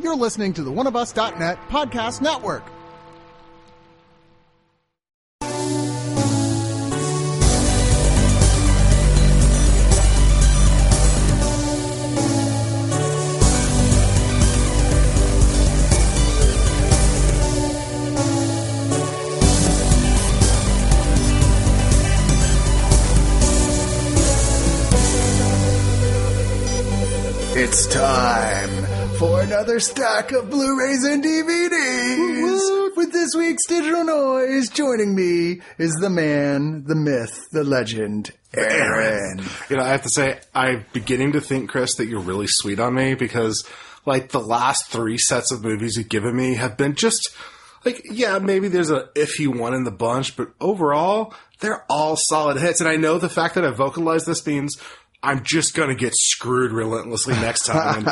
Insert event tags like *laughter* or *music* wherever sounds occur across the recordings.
You're listening to the oneofus.net podcast network. It's time another stack of Blu-rays and DVDs. With this week's digital noise, joining me is the man, the myth, the legend, Aaron. You know, I have to say, I'm beginning to think, Chris, that you're really sweet on me because, like, the last three sets of movies you've given me have been just, like, yeah, maybe there's a iffy one in the bunch, but overall, they're all solid hits. And I know the fact that I vocalized this means I'm just going to get screwed relentlessly next time.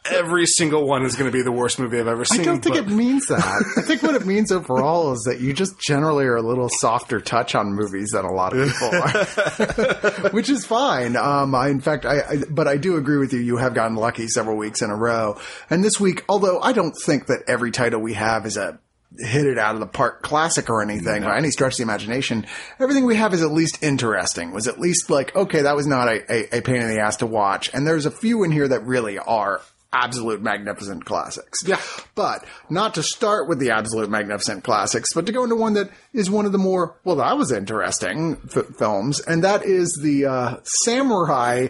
*laughs* Every single one is going to be the worst movie I've ever seen. I don't think but- it means that. I *laughs* think what it means overall is that you just generally are a little softer touch on movies than a lot of people are, *laughs* which is fine. Um, I, in fact, I, I, but I do agree with you. You have gotten lucky several weeks in a row. And this week, although I don't think that every title we have is a hit it out of the park classic or anything by any stretch of the imagination. Everything we have is at least interesting. Was at least like, okay, that was not a, a, a pain in the ass to watch. And there's a few in here that really are absolute magnificent classics. Yeah. But not to start with the absolute magnificent classics, but to go into one that is one of the more, well, that was interesting f- films. And that is the, uh, samurai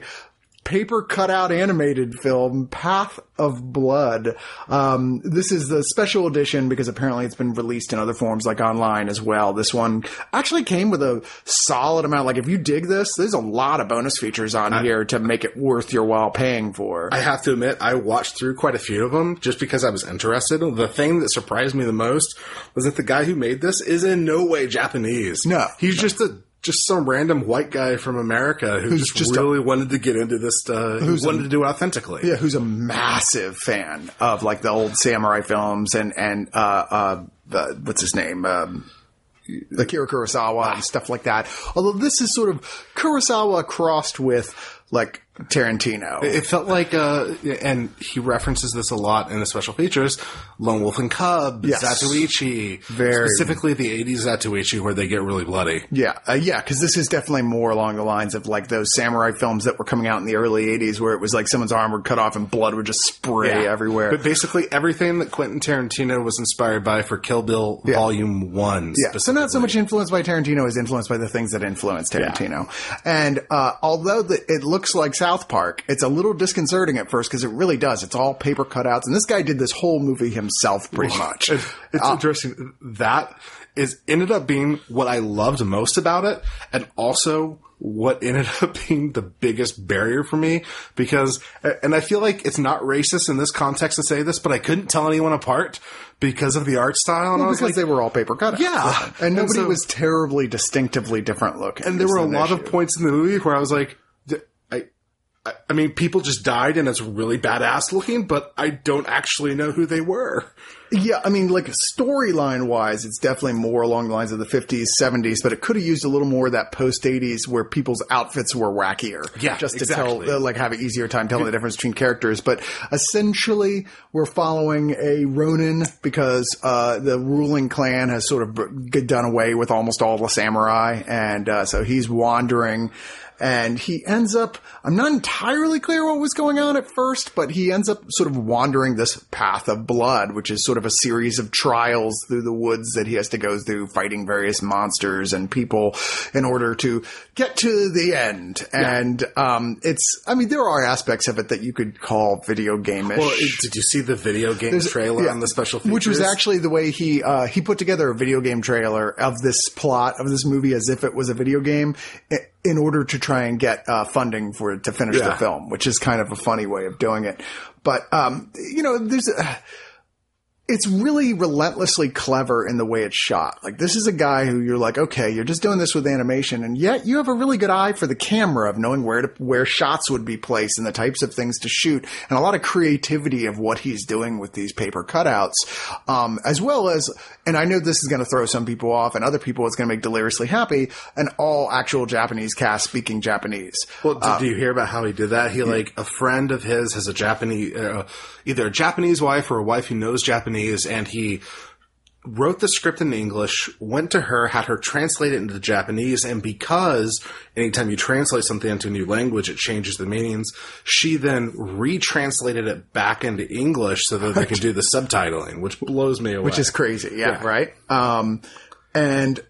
paper cutout animated film Path of Blood. Um, this is the special edition because apparently it's been released in other forms like online as well. This one actually came with a solid amount. Like if you dig this, there's a lot of bonus features on here to make it worth your while paying for. I have to admit, I watched through quite a few of them just because I was interested. The thing that surprised me the most was that the guy who made this is in no way Japanese. No. he's just a just some random white guy from America who just, just a- really wanted to get into this. Uh, who wanted to do it authentically. yeah, who's a massive fan of like the old samurai films and and uh uh the, what's his name um Akira Kurosawa and stuff like that. Although this is sort of Kurosawa crossed with like Tarantino. It felt like, uh, and he references this a lot in the special features, Lone Wolf and Cub, Yes. Zatoichi, Very- specifically the 80s Zatoichi where they get really bloody. Yeah, uh, yeah, because this is definitely more along the lines of like those samurai films that were coming out in the early '80s, where it was like someone's arm would cut off and blood would just spray everywhere. But basically everything that Quentin Tarantino was inspired by for Kill Bill Volume 1. Yeah, so not so much influenced by Tarantino as influenced by the things that influenced Tarantino. And uh, although the, it looks like South Park, it's a little disconcerting at first because it really does. It's all paper cutouts, and this guy did this whole movie himself, pretty much. It's, it's uh, interesting. That is ended up being what I loved most about it, and also what ended *laughs* up being the biggest barrier for me because, and I feel like it's not racist in this context to say this, but I couldn't tell anyone apart because of the art style, and I was because like, they were all paper cutouts. Yeah. and And nobody so- was terribly distinctively different looking. and there were a lot issue. of points in the movie where I was like, I, mean, people just died and it's really badass looking, but I don't actually know who they were. Yeah, I mean, like storyline wise, it's definitely more along the lines of the 50s, 70s, but it could have used a little more of that post 80s where people's outfits were wackier. Yeah, just to exactly. tell, uh, like, have an easier time telling the difference between characters. But essentially, we're following a Ronin because uh, the ruling clan has sort of done away with almost all the samurai, and uh, so he's wandering. And he ends up, I'm not entirely clear what was going on at first, but he ends up sort of wandering this path of blood, which is sort of a series of trials through the woods that he has to go through fighting various monsters and people in order to get to the end. And, um, it's, I mean, there are aspects of it that you could call video game-ish. Well, did you see the video game trailer Yeah. on the special features? Which was actually the way he uh, he put together a video game trailer of this plot of this movie as if it was a video game i- in order to try and get uh, funding for to finish the film, which is kind of a funny way of doing it. But um, you know, there's. A, it's really relentlessly clever in the way it's shot. Like this is a guy who you're like, okay, you're just doing this with animation, and yet you have a really good eye for the camera of knowing where to where shots would be placed and the types of things to shoot, and a lot of creativity of what he's doing with these paper cutouts, um, as well as. And I know this is going to throw some people off, and other people it's going to make deliriously happy. An all actual Japanese cast speaking Japanese. Well, did you hear about how he did that? He like a friend of his has a Japanese, uh, either a Japanese wife or a wife who knows Japanese, and he wrote the script in English, went to her, had her translate it into Japanese, and because anytime you translate something into a new language, it changes the meanings, she then retranslated it back into English so that they could do the subtitling, which blows me away. which is crazy. Yeah, right. Um, and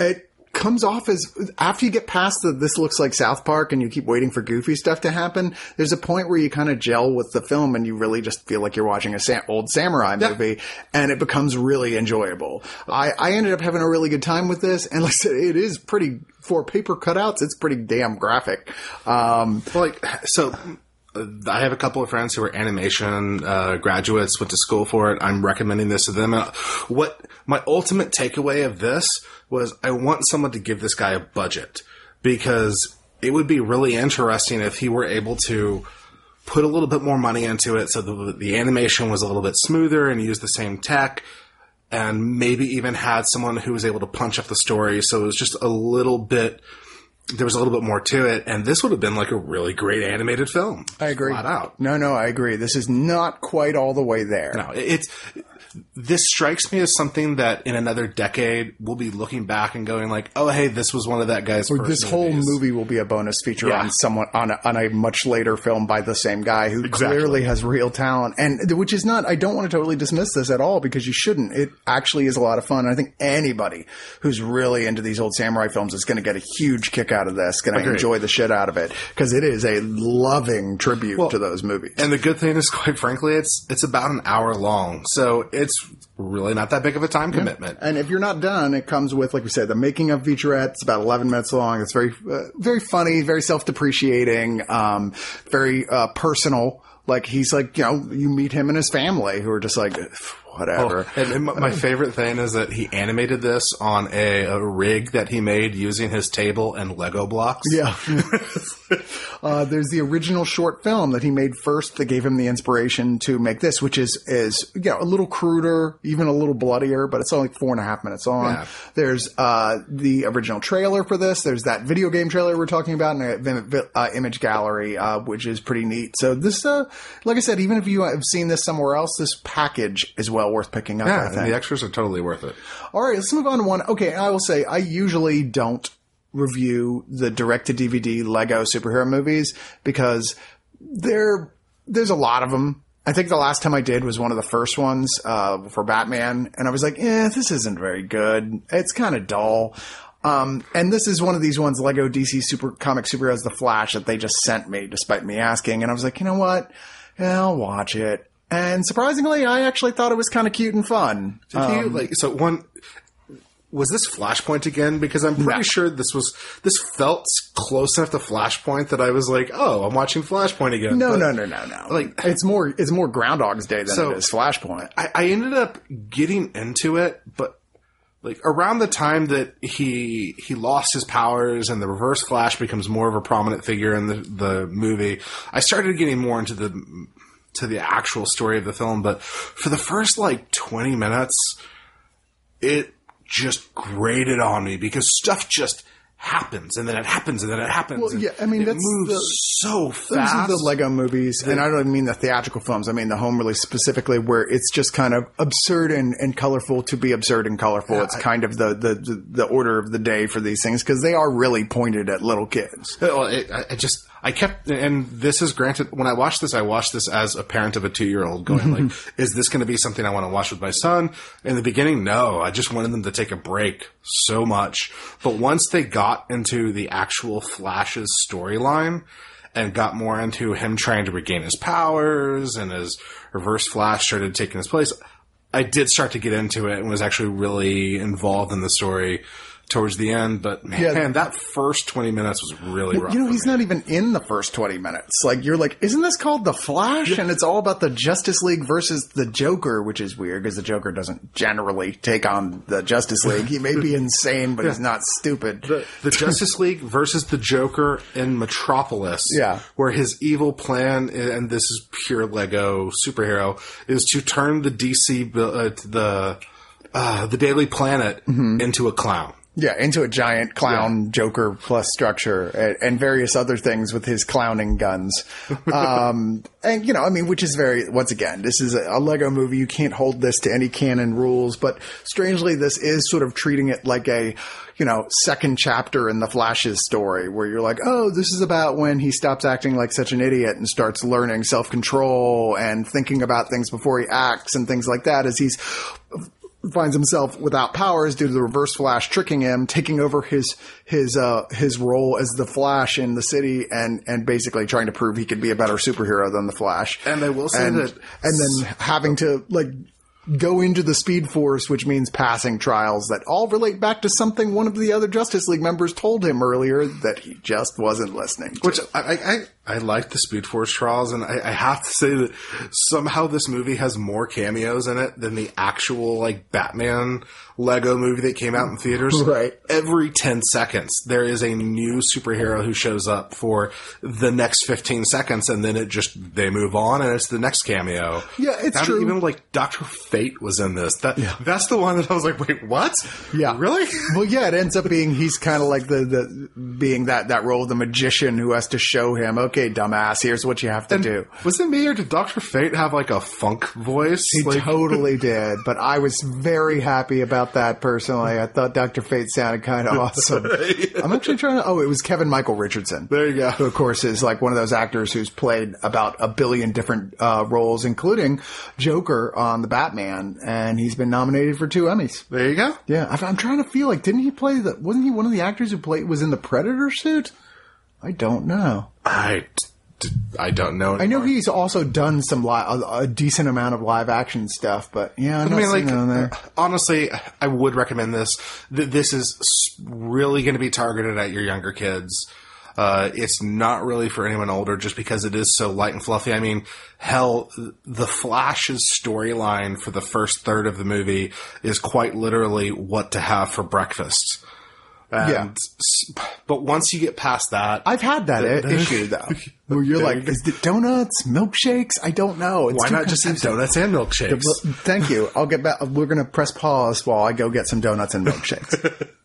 it comes off as after you get past the this looks like South Park and you keep waiting for goofy stuff to happen. There's a point where you kind of gel with the film and you really just feel like you're watching a old samurai movie, and it becomes really enjoyable. I, I ended up having a really good time with this, and *laughs* like I said, it is pretty for paper cutouts. It's pretty damn graphic. Um, like so uh, I have a couple of friends who are animation uh, graduates, went to school for it. I'm recommending this to them. And what my ultimate takeaway of this was I want someone to give this guy a budget because it would be really interesting if he were able to put a little bit more money into it so the, the animation was a little bit smoother and use the same tech and maybe even had someone who was able to punch up the story so it was just a little bit there was a little bit more to it and this would have been like a really great animated film I agree. flat out No, no, I agree. This is not quite all the way there. no it- it's this strikes me as something that in another decade we'll be looking back and going like oh hey this was one of that guy's first this whole movie will be a bonus feature Yeah. on someone on a, on a much later film by the same guy who Exactly. clearly has real talent. And which is not I don't want to totally dismiss this at all because you shouldn't. It actually is a lot of fun. I think anybody who's really into these old samurai films is going to get a huge kick out of this going to enjoy the shit out of it because it is a loving tribute to those movies. And the good thing is, quite frankly, it's it's about an hour long, so it's really not that big of a time commitment. And if you're not done, it comes with, like we said, the making of featurette. It's about 11 minutes long. It's very, uh, very funny, very self-depreciating, um, very uh, personal. Like he's like, you know, you meet him and his family who are just like, whatever. And, and my- my favorite thing is that he animated this on a, a rig that he made using his table and Lego blocks. Yeah. *laughs* uh, there's the original short film that he made first that gave him the inspiration to make this, which is, is, you know, a little cruder, even a little bloodier, but it's only four and a half minutes long. Yeah. There's, uh, the original trailer for this. There's that video game trailer we're talking about in a Vim- Vi- uh, image gallery, uh, which is pretty neat. So this, uh, like I said, even if you have seen this somewhere else, this package is well worth picking up, Yeah, and the extras are totally worth it. All right, let's move on to one. Okay, I will say I usually don't review the direct to DVD Lego superhero movies because there there's a lot of them. I think the last time I did was one of the first ones uh, for Batman, and I was like, "Eh, this isn't very good. It's kind of dull." Um, and this is one of these ones, Lego DC Super Comic Superheroes: The Flash, that they just sent me despite me asking, and I was like, you know what? Yeah, I'll watch it. And surprisingly, I actually thought it was kind of cute and fun. Did you um, like so one? Was this Flashpoint again? Because I'm pretty No. sure this was this felt close enough to Flashpoint that I was like, oh, I'm watching Flashpoint again. No, But no, no, no, no. like- it's more it's more Groundhog's Day than So- it is Flashpoint. I, I ended up getting into it, but like around the time that he he lost his powers and the Reverse Flash becomes more of a prominent figure in the the movie, I started getting more into the to the actual story of the film. But for the first like twenty minutes, it just grated on me because stuff just happens and then it happens and then it happens. Well, yeah, I mean, it that's moves the- so Those fast. are the Lego movies, and I don't mean the theatrical films. I mean the home release specifically, where it's just kind of absurd and, and colorful to be absurd and colorful. it's kind of the, the, the, the order of the day for these things because they are really pointed at little kids. Well, it, I, I just I kept, and this is granted. When I watched this, I watched this as a parent of a two year old, going like, mm-hmm. "Is this going to be something I want to watch with my son?" In the beginning, no. I just wanted them to take a break so much. But once they got into the actual Flash's storyline and got more into him trying to regain his powers and his Reverse Flash started taking his place, I did start to get into it and was actually really involved in the story. Towards the end. But man, Yeah. that first 20 minutes was really rough. You know, he's me. not even in the first 20 minutes. Like, you're like, isn't this called The Flash? And it's all about the Justice League versus the Joker, which is weird because the Joker doesn't generally take on the Justice *laughs* League. He may be insane, but he's not stupid. the, the Justice *laughs* League versus the Joker in Metropolis. Yeah. Where his evil plan, and this is pure Lego superhero, is to turn the DC, uh, the, uh, the Daily Planet Mm-hmm. into a clown. Yeah, into a giant clown Joker plus structure and, and various other things with his clowning guns. *laughs* Um, and, you know, I mean, which is very, once again, this is a, a Lego movie. You can't hold this to any canon rules, but strangely, this is sort of treating it like a, you know, second chapter in the Flash's story where you're like, oh, this is about when he stops acting like such an idiot and starts learning self control and thinking about things before he acts and things like that as he's finds himself without powers due to the reverse flash tricking him taking over his his uh his role as the flash in the city and and basically trying to prove he could be a better superhero than the flash And I will say and, that- and then having to like go into the speed force which means passing trials that all relate back to something one of the other justice league members told him earlier that he just wasn't listening to. Which I, I, I I like the Speed Force trials, and I, I have to say that somehow this movie has more cameos in it than the actual like Batman Lego movie that came out in theaters. *laughs* Right. Every ten seconds, there is a new superhero who shows up for the next fifteen seconds, and then it just they move on, and it's the next cameo. Yeah, it's Not true. Even like Doctor Fate was in this. That that's the one that I was like, wait, what? Yeah. really? *laughs* Well, yeah, it ends up being he's kind of like the, the being that that role of the magician who has to show him, okay, dumbass, here's what you have to do. Was it me or did Doctor Fate have like a funk voice? He Like- totally *laughs* did, but I was very happy about that personally. I thought Dr. Fate sounded kind of *laughs* awesome. I'm actually trying to. Oh, it was Kevin Michael Richardson. There you go. Who, of course, is like one of those actors who's played about a billion different uh, roles, including Joker on the Batman, and he's been nominated for two Emmys. There you go. Yeah, I'm trying to feel like didn't he play the? Wasn't he one of the actors who played was in the Predator suit? I don't know. I, d- I don't know. I know he's also done some li- a, a decent amount of live action stuff, but yeah, I'm I not mean, like, on there. honestly, I would recommend this. Th- This is s- really going to be targeted at your younger kids. Uh, it's not really for anyone older just because it is so light and fluffy. I mean, hell, the Flash's storyline for the first third of the movie is quite literally what to have for breakfast. And, Yeah. But once you get past that, I've had that i- issue though, *laughs* where you're like, is it donuts, milkshakes? I don't know. It's why not just have donuts and milkshakes? Thank you. I'll get back. We're gonna press pause while I go get some donuts and milkshakes. *laughs*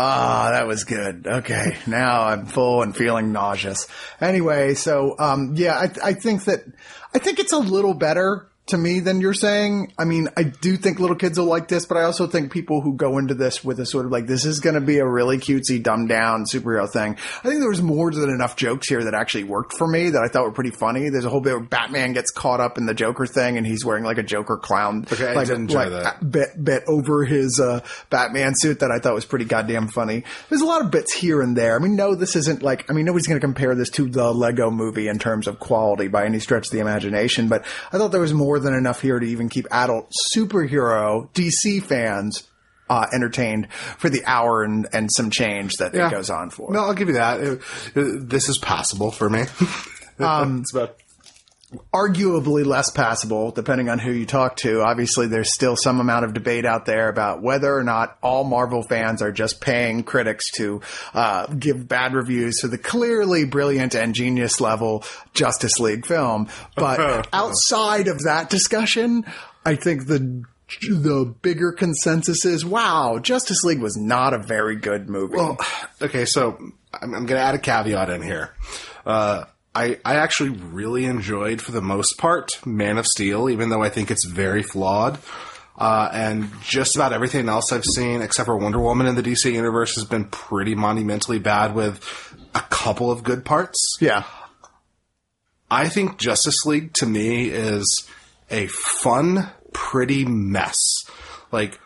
Ah, that was good. Okay, now I'm full and feeling nauseous. Anyway, so um, yeah, I, I think that I think it's a little better to me than you're saying. I mean, I do think little kids will like this, but I also think people who go into this with a sort of like this is going to be a really cutesy, dumbed down superhero thing. I think there was more than enough jokes here that actually worked for me that I thought were pretty funny. There's a whole bit where Batman gets caught up in the Joker thing, and he's wearing like a Joker clown, Okay, I like, like, that. bit bit over his uh, Batman suit that I thought was pretty goddamn funny. There's a lot of bits here and there. I mean, no, this isn't like I mean, nobody's going to compare this to the Lego Movie in terms of quality by any stretch of the imagination. But I thought there was more than enough here to even keep adult superhero DC fans. Uh, entertained for the hour and, and some change that Yeah. it goes on for. No, I'll give you that. It- it- this is passable for me. *laughs* Um, it's about arguably less passable depending on who you talk to. Obviously, there's still some amount of debate out there about whether or not all Marvel fans are just paying critics to uh, give bad reviews for the clearly brilliant and genius level Justice League film. But *laughs* outside of that discussion, I think the the bigger consensus is wow, Justice League was not a very good movie. Well, okay, so I'm, I'm going to add a caveat in here. Uh, I, I actually really enjoyed, for the most part, Man of Steel, even though I think it's very flawed. Uh, and just about everything else I've seen, except for Wonder Woman in the DC universe, has been pretty monumentally bad with a couple of good parts. yeah. I think Justice League to me is a fun, pretty mess. Like,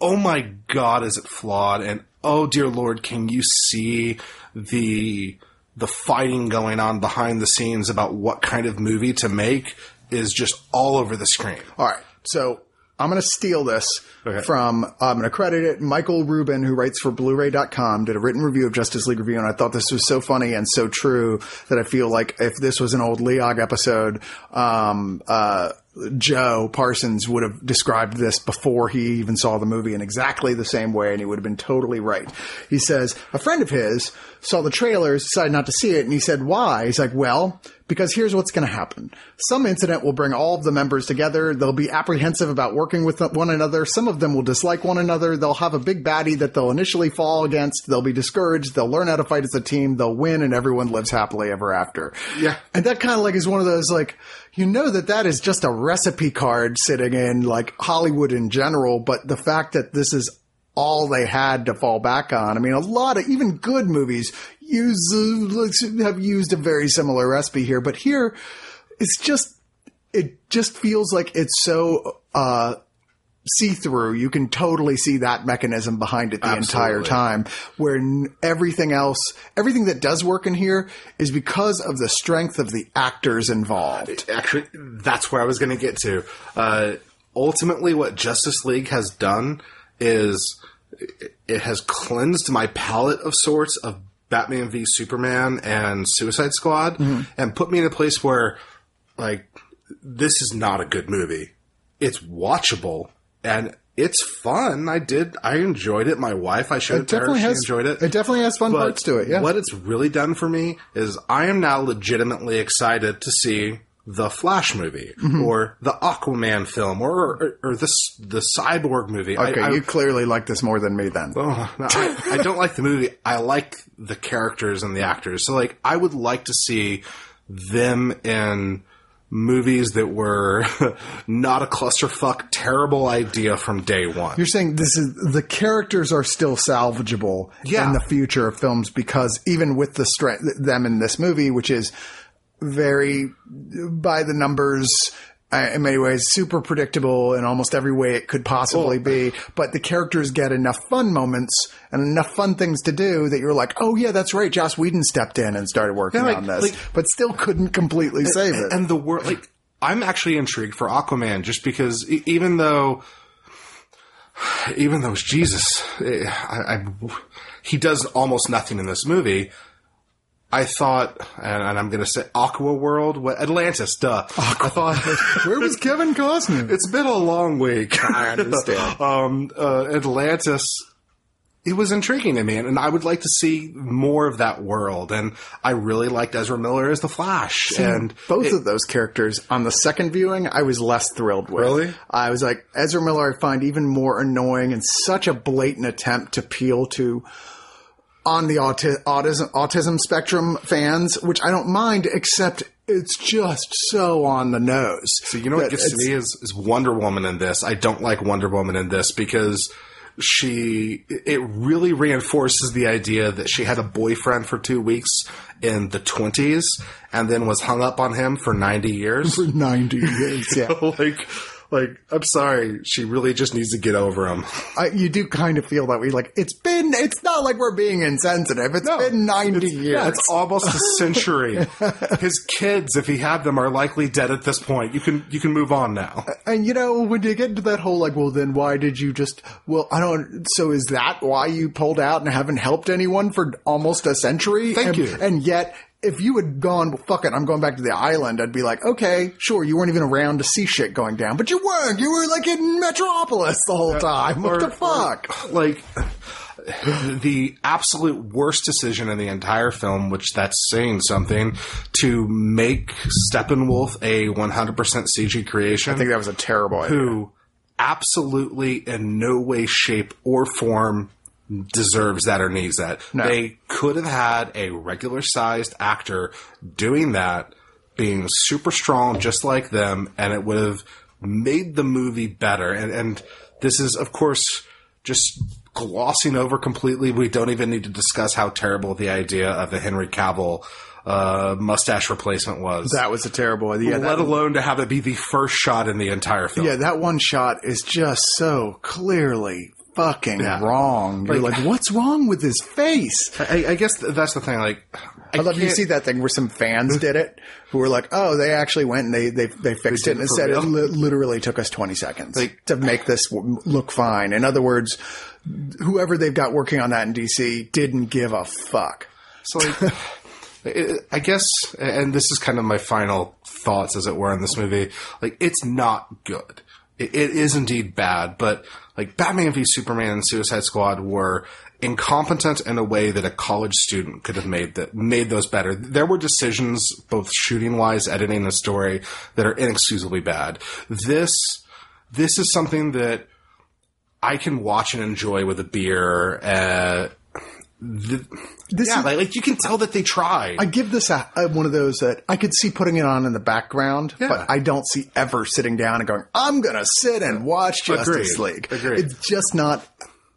oh my god, is it flawed? And oh dear lord, can you see the the fighting going on behind the scenes about what kind of movie to make is just all over the screen. All right. So I'm going to steal this Okay. from, I'm going to credit it. Michael Rubin, who writes for Blu-ray.com, did a written review of Justice League Review, and I thought this was so funny and so true that I feel like if this was an old Leog episode, um, uh, Joe Parsons would have described this before he even saw the movie in exactly the same way, and he would have been totally right. He says, a friend of his saw the trailers, decided not to see it, and he said, why? He's like, well, because here's what's going to happen. Some incident will bring all of the members together. They'll be apprehensive about working with one another. Some of them will dislike one another. They'll have a big baddie that they'll initially fall against. They'll be discouraged. They'll learn how to fight as a team. They'll win and everyone lives happily ever after. Yeah. And that kind of like is one of those like, you know that that is just a recipe card sitting in like Hollywood in general, but the fact that this is all they had to fall back on. I mean, a lot of even good movies use uh, have used a very similar recipe here, but here it's just it just feels like it's so uh, see through. You can totally see that mechanism behind it the entire time. Where n- everything else, everything that does work in here is because of the strength of the actors involved. Actually, that's where I was going to get to. Uh, ultimately, what Justice League has done is it has cleansed my palate of sorts of Batman v Superman and Suicide Squad, mm-hmm. and put me in a place where, like, this is not a good movie. It's watchable and it's fun. I did. I enjoyed it. My wife, I showed it, to her. definitely She has enjoyed it. It definitely has fun But parts to it. Yeah. What it's really done for me is I am now legitimately excited to see the Flash movie Mm-hmm. or the Aquaman film or or, or the the Cyborg movie. I- okay, I, you clearly like this more than me then. Oh, no, I, I don't like the movie. I like the characters and the actors. So, like, I would like to see them in movies that were *laughs* not a clusterfuck, terrible idea from day one. You're saying this is the characters are still salvageable Yeah. in the future of films because even with the strength them in this movie, which is very by the numbers. uh, In many ways, super predictable in almost every way it could possibly be. But the characters get enough fun moments and enough fun things to do that you're like, oh yeah, that's right. Joss Whedon stepped in and started working Yeah, like- on this, like- but still couldn't completely save it. and the world like i'm actually intrigued for aquaman just because e- even though even though jesus eh, I, I, he does almost nothing in this movie i thought and, and i'm gonna say aqua world what atlantis duh i thought *laughs* Where was Kevin Costner? it's been a long week I understand. *laughs* um uh, atlantis it was intriguing to me, and, and I would like to see more of that world. And I really liked Ezra Miller as the Flash. and both it- of those characters on the second viewing, I was less thrilled with. Really? I was like, Ezra Miller, I find even more annoying and such a blatant attempt to appeal to on the auti- autism, autism spectrum fans, which I don't mind, except it's just so on the nose. So you know what gets to me is, is Wonder Woman in this. I don't like Wonder Woman in this because she it really reinforces the idea that she had a boyfriend for two weeks in the twenties and then was hung up on him for ninety years. *laughs* For 90 years, yeah. *laughs* like like I'm sorry, she really just needs to get over him. *laughs* I, you do kind of feel that way. Like, it's been, it's not like we're being insensitive. It's been 90 years. Yeah, it's almost a century. *laughs* His kids, if he had them, are likely dead at this point. You can you can move on now. And you know, when you get into that whole like, well, then why did you just? Well, I don't. So is that why you pulled out and haven't helped anyone for almost a century? Thank and, you. And yet, if you had gone, well, fuck it, I'm going back to the island, I'd be like, okay, sure, you weren't even around to see shit going down, but you weren't. You were like in Metropolis the whole time. What Or- the fuck? like the absolute worst decision in the entire film, which that's saying something, to make Steppenwolf a 100% CG creation. I think that was a terrible idea. who absolutely in no way, shape, or form deserves that or needs that. They could have had a regular sized actor doing that, being super strong just like them, and it would have made the movie better. And, and this is, of course, just glossing over completely. We don't even need to discuss how terrible the idea of the Henry Cavill uh, mustache replacement was. That was a terrible idea. let That, alone to have it be the first shot in the entire film. yeah, that one shot is just so clearly fucking Yeah. wrong. You're Like- like, what's wrong with his face? I, I guess that's the thing. Like, I, love you see that thing where some fans did it who were like, "Oh, they actually went and they they they fixed They it and it said it li- literally took us 20 seconds Like- to make this w- look fine." In other words, whoever they've got working on that in DC didn't give a fuck. So like, *laughs* it- I guess, and this is kind of my final thoughts, as it were, on this movie. Like, it's not good. It, it is indeed bad, but like Batman v Superman and Suicide Squad were incompetent in a way that a college student could have made that made those better. There were decisions, both shooting wise, editing the story, that are inexcusably bad. This this is something that I can watch and enjoy with a beer. Uh, the, This yeah, is- like, like you can tell that they tried. I give this a, a, one of those that I could see putting it on in the background, Yeah. but I don't see ever sitting down and going, "I'm going to sit and watch Justice Agreed. League." Agreed. It's just not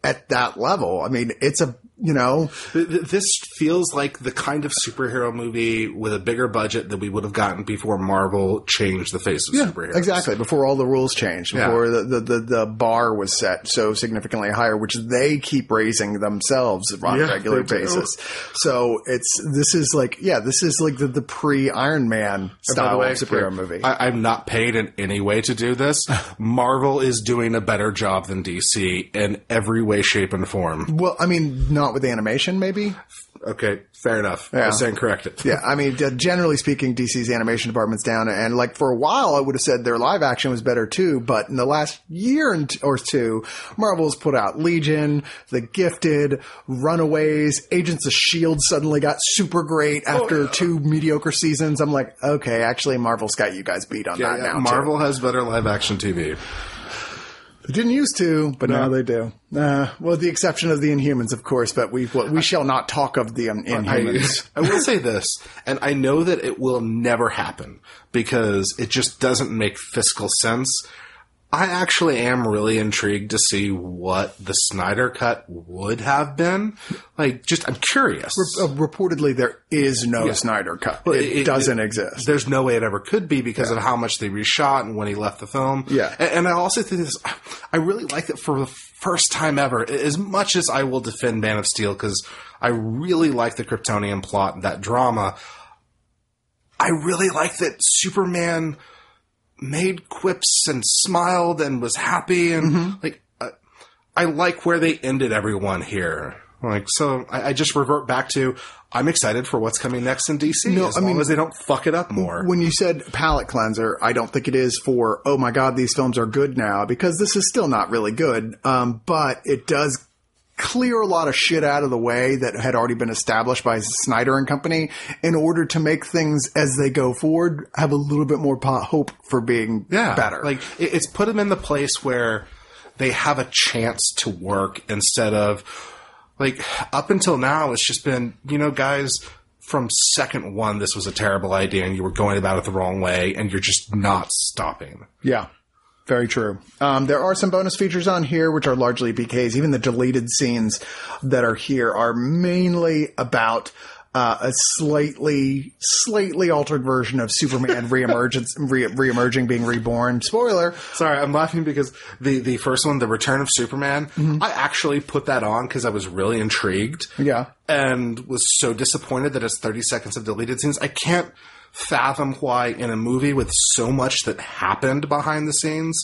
at that level. I mean, it's a you know, Th- th- this feels like the kind of superhero movie with a bigger budget that we would have gotten before Marvel changed the face of superheroes. exactly before all the rules changed, Yeah. before the, the, the, the bar was set so significantly higher, which they keep raising themselves on Yeah, a regular they do. basis. So it's this is like yeah, this is like the, the pre Iron Man style way, of superhero movie. I, I'm not paid in any way to do this. *laughs* Marvel is doing a better job than DC in every way, shape, and form. well, I mean, not with the animation, maybe. Okay, fair enough. I Yeah. was saying correct it. Yeah, I mean, *laughs* generally speaking, DC's animation department's down, and like for a while, I would have said their live action was better too. But in the last year or two, Marvel's put out Legion, The Gifted, Runaways, Agents of Shield. Suddenly got super great oh, after two mediocre seasons. I'm like, okay, actually, Marvel's got you guys beat on Yeah, that yeah, now. Marvel has better live action TV. They didn't used to, but now No. they do. Uh, well, with the exception of the Inhumans, of course. But we we shall not talk of the um, Inhumans. I, I will say this, and I know that it will never happen because it just doesn't make fiscal sense. I actually am really intrigued to see what the Snyder cut would have been. Like, just I'm curious. Uh, reportedly, there is no Snyder cut. Well, it, it- doesn't it- exist. There's no way it ever could be because of how much they reshot and when he left the film. Yeah. And, and I also think this, I really like it for the first time ever. As much as I will defend Man of Steel because I really like the Kryptonian plot and that drama, I really like that Superman made quips and smiled and was happy and Mm-hmm. like, I, I like where they ended everyone here. Like, so I, I just revert back to, I'm excited for what's coming next in DC. No, as I long mean- as they don't fuck it up more. when you said palate cleanser, I don't think it is for, oh my God, these films are good now, because this is still not really good. Um, but it does clear a lot of shit out of the way that had already been established by Snyder and company in order to make things as they go forward have a little bit more hope for being yeah, better. Like it's put them in the place where they have a chance to work instead of like up until now it's just been you know guys from second one this was a terrible idea and you were going about it the wrong way and you're just not stopping. Yeah. Very true. Um, there are some bonus features on here, which are largely EPKs. Even the deleted scenes that are here are mainly about uh, a slightly, slightly altered version of Superman *laughs* reemergence, re- reemerging, being reborn. Spoiler. Sorry, I'm laughing because the the first one, the Return of Superman, I actually put that on because I was really intrigued. Yeah. and was so disappointed that it's 30 seconds of deleted scenes. I can't fathom why in a movie with so much that happened behind the scenes,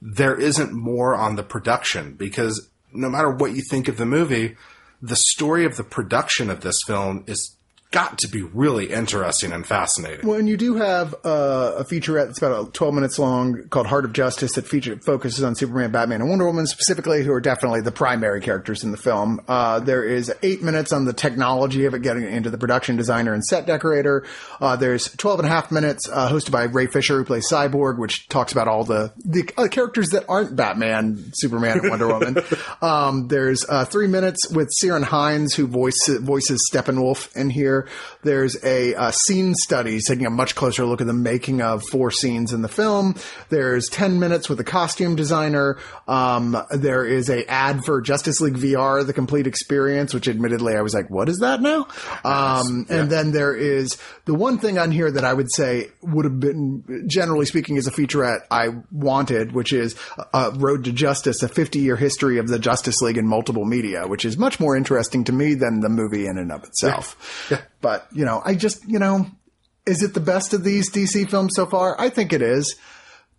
there isn't more on the production. Because no matter what you think of the movie, the story of the production of this film is got to be really interesting and fascinating. Well, and you do have uh, a featurette that's about 12 minutes long called Heart of Justice that feature, focuses on Superman, Batman, and Wonder Woman specifically, who are definitely the primary characters in the film. Uh, there is eight minutes on the technology of it, getting into the production designer and set decorator. Uh, there's 12 and a half minutes uh, hosted by Ray Fisher, who plays Cyborg, which talks about all the, the uh, characters that aren't Batman, Superman, and Wonder Woman. *laughs* Um, there's uh, three minutes with Ciaran Hinds, who voice, voices Steppenwolf in here. There's a uh, scene study taking a much closer look at the making of four scenes in the film. There's 10 minutes with a costume designer. Um, there is a ad for Justice League VR, the complete experience, which admittedly I was like, what is that now? *laughs* Um, and then there is the one thing on here that I would say would have been, generally speaking, is a featurette I wanted, which is uh, Road to Justice, a 50 year history of the Justice League in multiple media, which is much more interesting to me than the movie in and of itself. Yeah. But you know, I just you know, is it the best of these DC films so far? I think it is.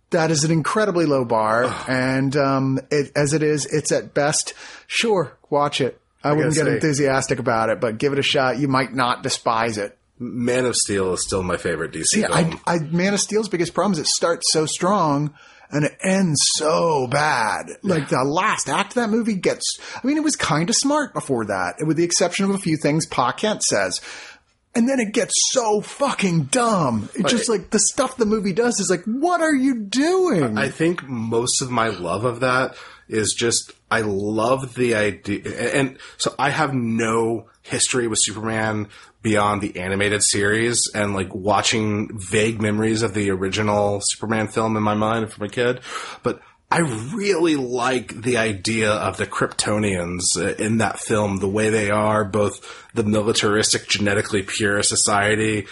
That is an incredibly low bar, and um, it, as it is, it's at best. Sure, watch it. I, wouldn't get say- enthusiastic about it, but give it a shot. You might not despise it. Man of Steel is still my favorite DC Yeah, film. I, I, Man of Steel's biggest problem is it starts so strong and it ends so bad. Like the last act of that movie gets, I mean, it was kind of smart before that, with the exception of a few things Pa Kent says. And then it gets so fucking dumb. It's just like the stuff the movie does is like, what are you doing? I think most of my love of that is just I love the idea, and so I have no history with Superman beyond the animated series, and like watching vague memories of the original Superman film in my mind from a kid, but. I really like the idea of the Kryptonians uh, in that film, the way they are, both the militaristic, genetically pure society.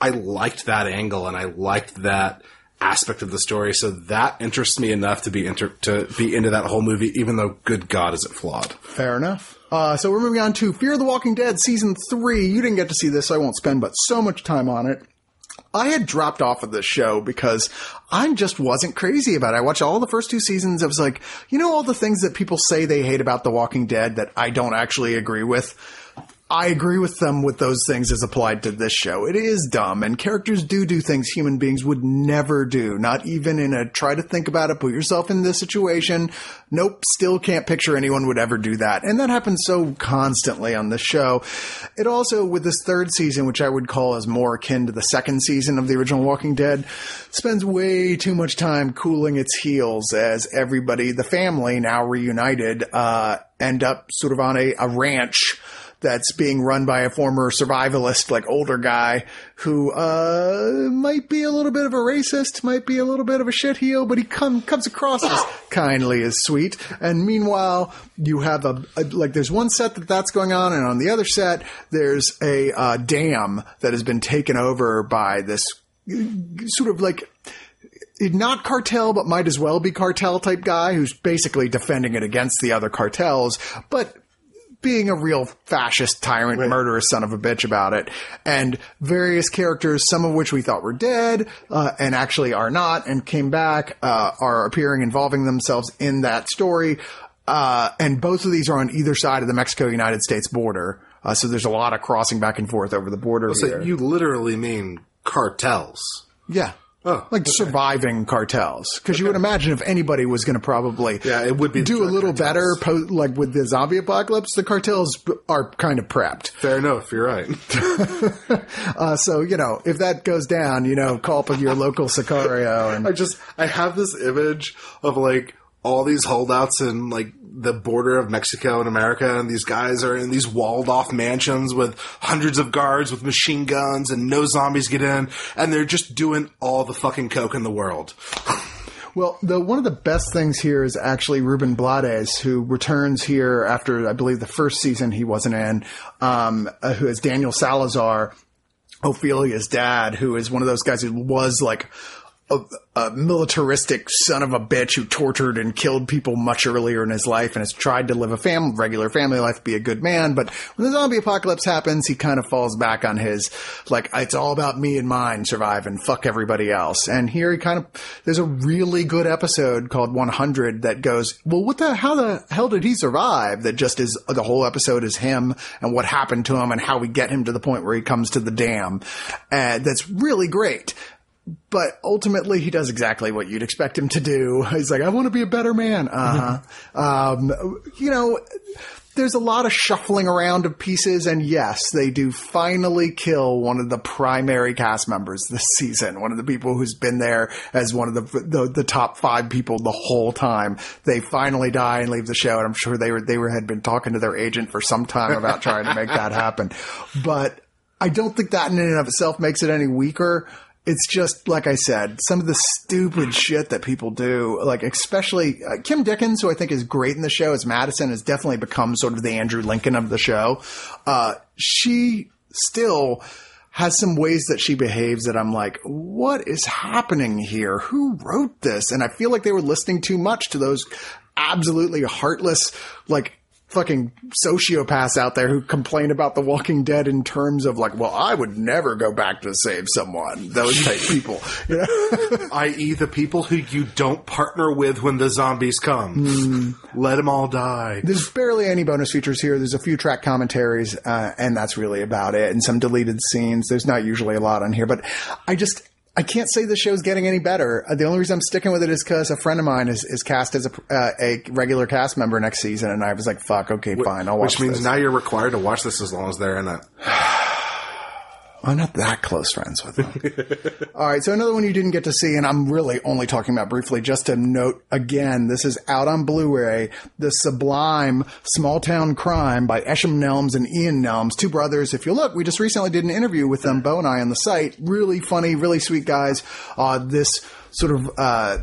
I liked that angle and I liked that aspect of the story. So that interests me enough to be inter- to be into that whole movie, even though, good God, is it flawed? Fair enough. Uh, so we're moving on to Fear the Walking Dead season three. You didn't get to see this, so I won't spend but so much time on it. I had dropped off of this show because I just wasn't crazy about it. I watched all the first two seasons. I was like, you know, all the things that people say they hate about The Walking Dead that I don't actually agree with. I agree with them with those things as applied to this show. It is dumb, and characters do do things human beings would never do. Not even in a try to think about it, put yourself in this situation. Nope, still can't picture anyone would ever do that. And that happens so constantly on this show. It also, with this third season, which I would call as more akin to the second season of the original Walking Dead, spends way too much time cooling its heels as everybody, the family, now reunited, uh, end up sort of on a, a ranch that's being run by a former survivalist, like older guy who, uh, might be a little bit of a racist, might be a little bit of a shitheel, but he come, comes across as *coughs* kindly as sweet. And meanwhile, you have a, a, like, there's one set that that's going on, and on the other set, there's a, uh, dam that has been taken over by this sort of like, not cartel, but might as well be cartel type guy who's basically defending it against the other cartels, but being a real fascist tyrant, murderous son of a bitch about it. And various characters, some of which we thought were dead, uh, and actually are not, and came back, uh, are appearing, involving themselves in that story. Uh, and both of these are on either side of the Mexico-United States border. Uh, so there's a lot of crossing back and forth over the border So here. you literally mean cartels. yeah. Oh, like surviving cartels, because you would imagine if anybody was going to probably Yeah, it would be do a little cartels. better, po- like with the zombie apocalypse. The cartels are kind of prepped, Fair enough, you're right. *laughs* *laughs* uh, so you know if that goes down, you know, call up your local Sicario and I just I have this image of like all these holdouts in like the border of Mexico and America, and these guys are in these walled off mansions with hundreds of guards with machine guns, and no zombies get in, and they're just doing all the fucking coke in the world. *laughs* Well, the one of the best things here is actually Ruben Blades, who returns here after I believe the first season he wasn't in, um, uh, who is Daniel Salazar, Ophelia's dad, who is one of those guys who was like a, a militaristic son of a bitch who tortured and killed people much earlier in his life and has tried to live a fam- regular family life, be a good man. But when the zombie apocalypse happens, he kind of falls back on his, like, it's all about me and mine survive and fuck everybody else. And here he kind of, there's a really good episode called 100 that goes, well, what the, how the hell did he survive? That just is, the whole episode is him and what happened to him and how we get him to the point where he comes to the dam. And that's really great but ultimately he does exactly what you'd expect him to do. He's like, I want to be a better man. Uh huh. um, you know, there's a lot of shuffling around of pieces, and yes, they do finally kill one of the primary cast members this season. One of the people who's been there as one of the the, the top five people the whole time. They finally die and leave the show, and I'm sure they were they were had been talking to their agent for some time about trying to make that *laughs* happen. But I don't think that in and of itself makes it any weaker it's just like I said, some of the stupid shit that people do, like especially uh, Kim Dickens, who I think is great in the show as Madison, has definitely become sort of the Andrew Lincoln of the show. Uh, she still has some ways that she behaves that I'm like, what is happening here? Who wrote this? And I feel like they were listening too much to those absolutely heartless, like fucking sociopaths out there who complain about The Walking Dead in terms of like, well, I would never go back to save someone. Those type people, you know? i.e., the people who you don't partner with when the zombies come. Let them all die. There's barely any bonus features here. There's a few track commentaries, uh, and that's really about it. And some deleted scenes. There's not usually a lot on here, but I just. I can't say the show's getting any better. Uh, the only reason I'm sticking with it is because a friend of mine is, is cast as a, uh, a regular cast member next season, and I was like, "Fuck, okay, fine, I'll watch." Which means this. now you're required to watch this as long as they're in it. *sighs* *sighs* *sighs* I'm not that close friends with them. *laughs* All right, so another one you didn't get to see, and I'm really only talking about briefly, just to note again, this is out on Blu-ray, the sublime Small Town Crime by Eshom Nelms and Ian Nelms, two brothers. If you look, we just recently did an interview with them, Bo and I, on the site. Really funny, really sweet guys. Uh, this sort of, uh,